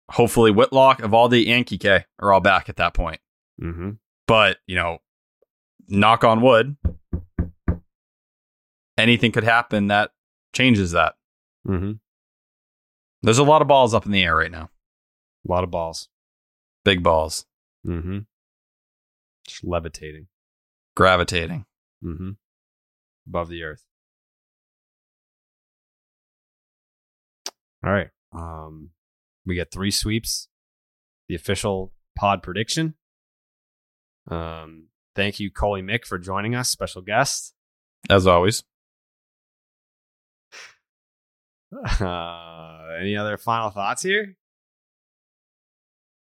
hopefully Whitlock, Eovaldi, and Kike are all back at that point. Mm-hmm. But, you know, knock on wood, anything could happen that changes that. Mm-hmm. There's a lot of balls up in the air right now. A lot of balls. Big balls Mm-hmm. Just levitating. gravitating. Mm-hmm. Above the earth. All right. Um, we get three sweeps. The official pod prediction. Um, thank you, Coley Mick, for joining us, special guest. As always. Uh, any other final thoughts here?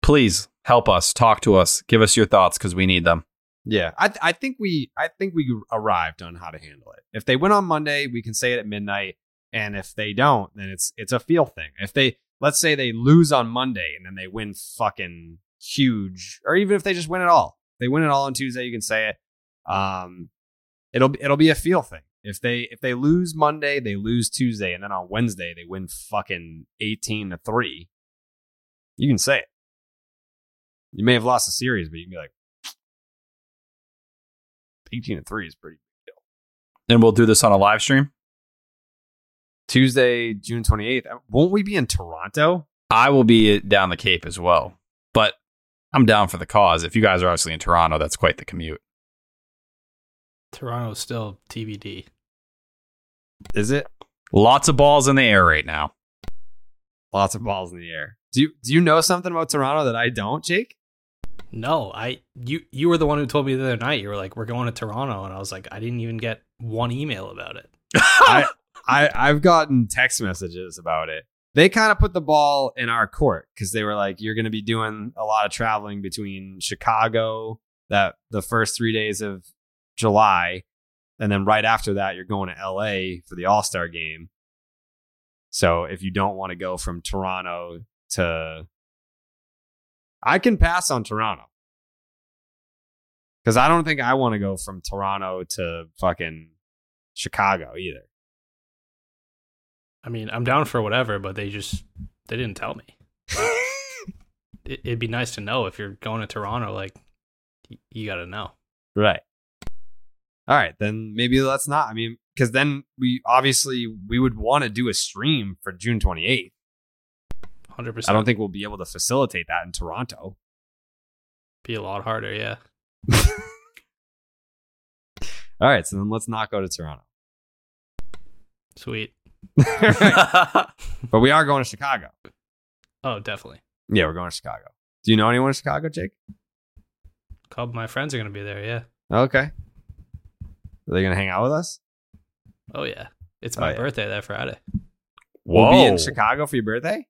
Please help us, talk to us, give us your thoughts because we need them. Yeah, I th- I think we I think we arrived on how to handle it. If they win on Monday, we can say it at midnight, and if they don't, then it's it's a feel thing. If they let's say they lose on Monday and then they win fucking huge, or even if they just win it all, they win it all on Tuesday, you can say it. Um, it'll be- it'll be a feel thing. If they if they lose Monday, they lose Tuesday, and then on Wednesday they win fucking eighteen to three. You can say it. You may have lost the series, but you can be like. 18 to 3 is pretty And we'll do this on a live stream. Tuesday, June 28th. Uh, won't we be in Toronto? I will be down the Cape as well, but I'm down for the cause. If you guys are obviously in Toronto, that's quite the commute. Toronto's still TBD. Is it? Lots of balls in the air right now. Lots of balls in the air. Do you do you know something about Toronto that I don't, Jake? No, I you you were the one who told me the other night. You were like, "We're going to Toronto," and I was like, "I didn't even get one email about it." I, I I've gotten text messages about it. They kind of put the ball in our court because they were like, "You're going to be doing a lot of traveling between Chicago that the first three days of July, and then right after that, you're going to LA for the All Star game. So if you don't want to go from Toronto to, I can pass on Toronto because I don't think I want to go from Toronto to fucking Chicago either. I mean, I'm down for whatever, but they just they didn't tell me. it, it'd be nice to know if you're going to Toronto. Like, you got to know. Right. All right, then maybe let's not. I mean, because then we obviously we would want to do a stream for June 28th. Hundred percent. I don't think we'll be able to facilitate that in Toronto. be a lot harder. Yeah. All right, so then let's not go to Toronto. Sweet. but we are going to Chicago. Oh, definitely. Yeah, we're going to Chicago. Do you know anyone in Chicago, Jake? A couple of my friends are gonna be there. Yeah. Okay. Are they going to hang out with us? Oh yeah. It's Oh, my yeah. birthday that Friday, We'll be in Chicago for your birthday?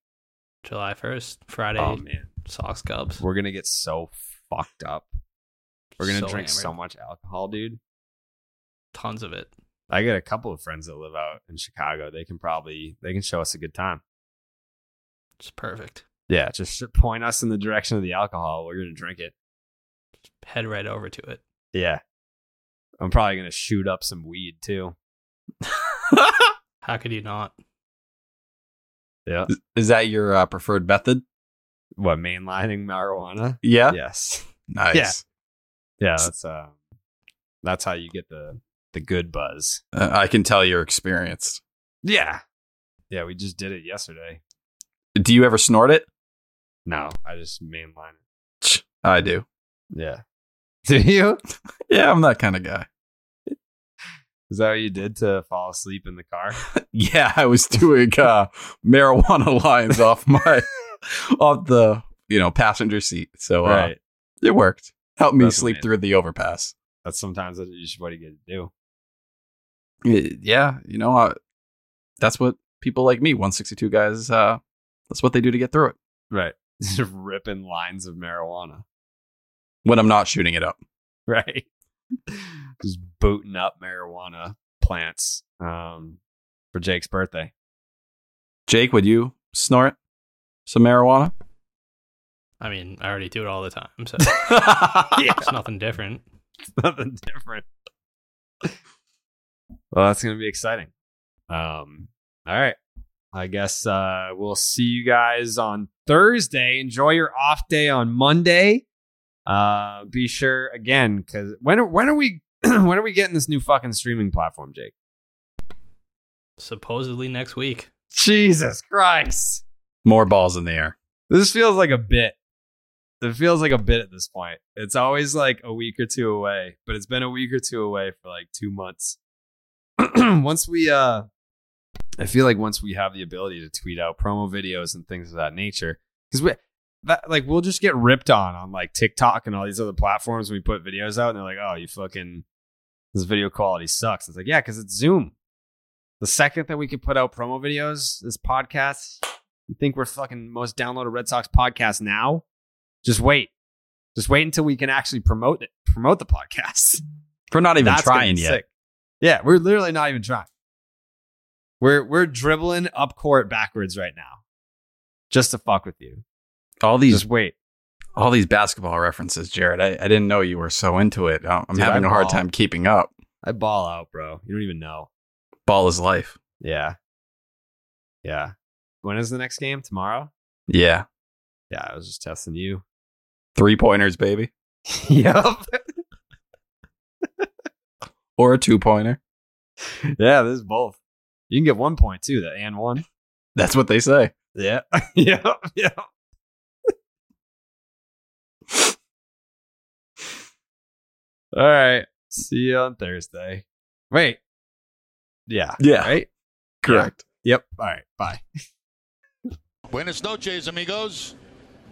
July first. Friday. Oh, man. Sox Cubs. We're going to get so fucked up. We're going to So drink hammered. so much alcohol, dude. Tons of it. I got a couple of friends that live out in Chicago. They can probably they can show us a good time. It's perfect. Yeah, just point us in the direction of the alcohol. We're gonna drink it. Head right over to it. Yeah, I'm probably gonna shoot up some weed too. How could you not? Yeah, Is that your uh, preferred method? what mainlining marijuana? Yeah. Yes, Nice. Yeah. yeah. That's uh, that's how you get the the good buzz. Uh, I can tell you're experienced. Yeah, Yeah, we just did it yesterday. Do you ever snort it? No, I just mainline it. I do. Yeah. Do you? Yeah, I'm that kind of guy. Is that what you did to fall asleep in the car? Yeah, I was doing uh, marijuana lines off my off the you know passenger seat, so uh, it worked. Helped me That's sleep amazing. through the overpass. That's sometimes that's just what you get to do. Yeah, you know, uh, that's what people like me, 162 guys. Uh, that's what they do to get through it Right. Ripping lines of marijuana. When I'm not shooting it up. Right. just booting up marijuana plants um, for Jake's birthday. Jake, would you snort some marijuana? I mean, I already do it all the time, so yeah. it's nothing different. Nothing different. well, that's going to be exciting. Um, all right. I guess uh, we'll see you guys on Thursday. Enjoy your off day on Monday. Uh, be sure again because when are, when are we when are we getting this new fucking streaming platform, Jake? Supposedly next week. Jesus Christ! More balls in the air. This feels like a bit. It feels like a bit at this point. It's always like a week or two away, but it's been a week or two away for like two months. once we, uh, I feel like once we have the ability to tweet out promo videos and things of that nature, because we, that like we'll just get ripped on on like TikTok and all these other platforms. When we put videos out, and they're like, "Oh, you fucking this video quality sucks." It's like, yeah, because it's Zoom. The second that we can put out promo videos, this podcast, you think we're fucking most downloaded Red Sox podcast now? Just wait. Just wait until we can actually promote it, promote the podcast. We're not even That's trying yet. sick. Yeah, we're literally not even trying. We're we're dribbling up court backwards right now, just to fuck with you. All these Just wait. all these basketball references, Jared. I, I didn't know you were so into it. I'm Dude, having I a hard ball. time keeping up. I ball out, bro. You don't even know. Ball is life. Yeah, yeah. When is the next game? Tomorrow? Yeah. Yeah, I was just testing you. Three pointers, baby. yep. Or a two pointer. Yeah, this is both. You can get one point too. That and one. That's what they say. Yeah. yeah. Yeah. All right. See you on Thursday. Wait. Yeah. Yeah. Right? Correct. Yep. All right. Bye. Buenas noches, amigos.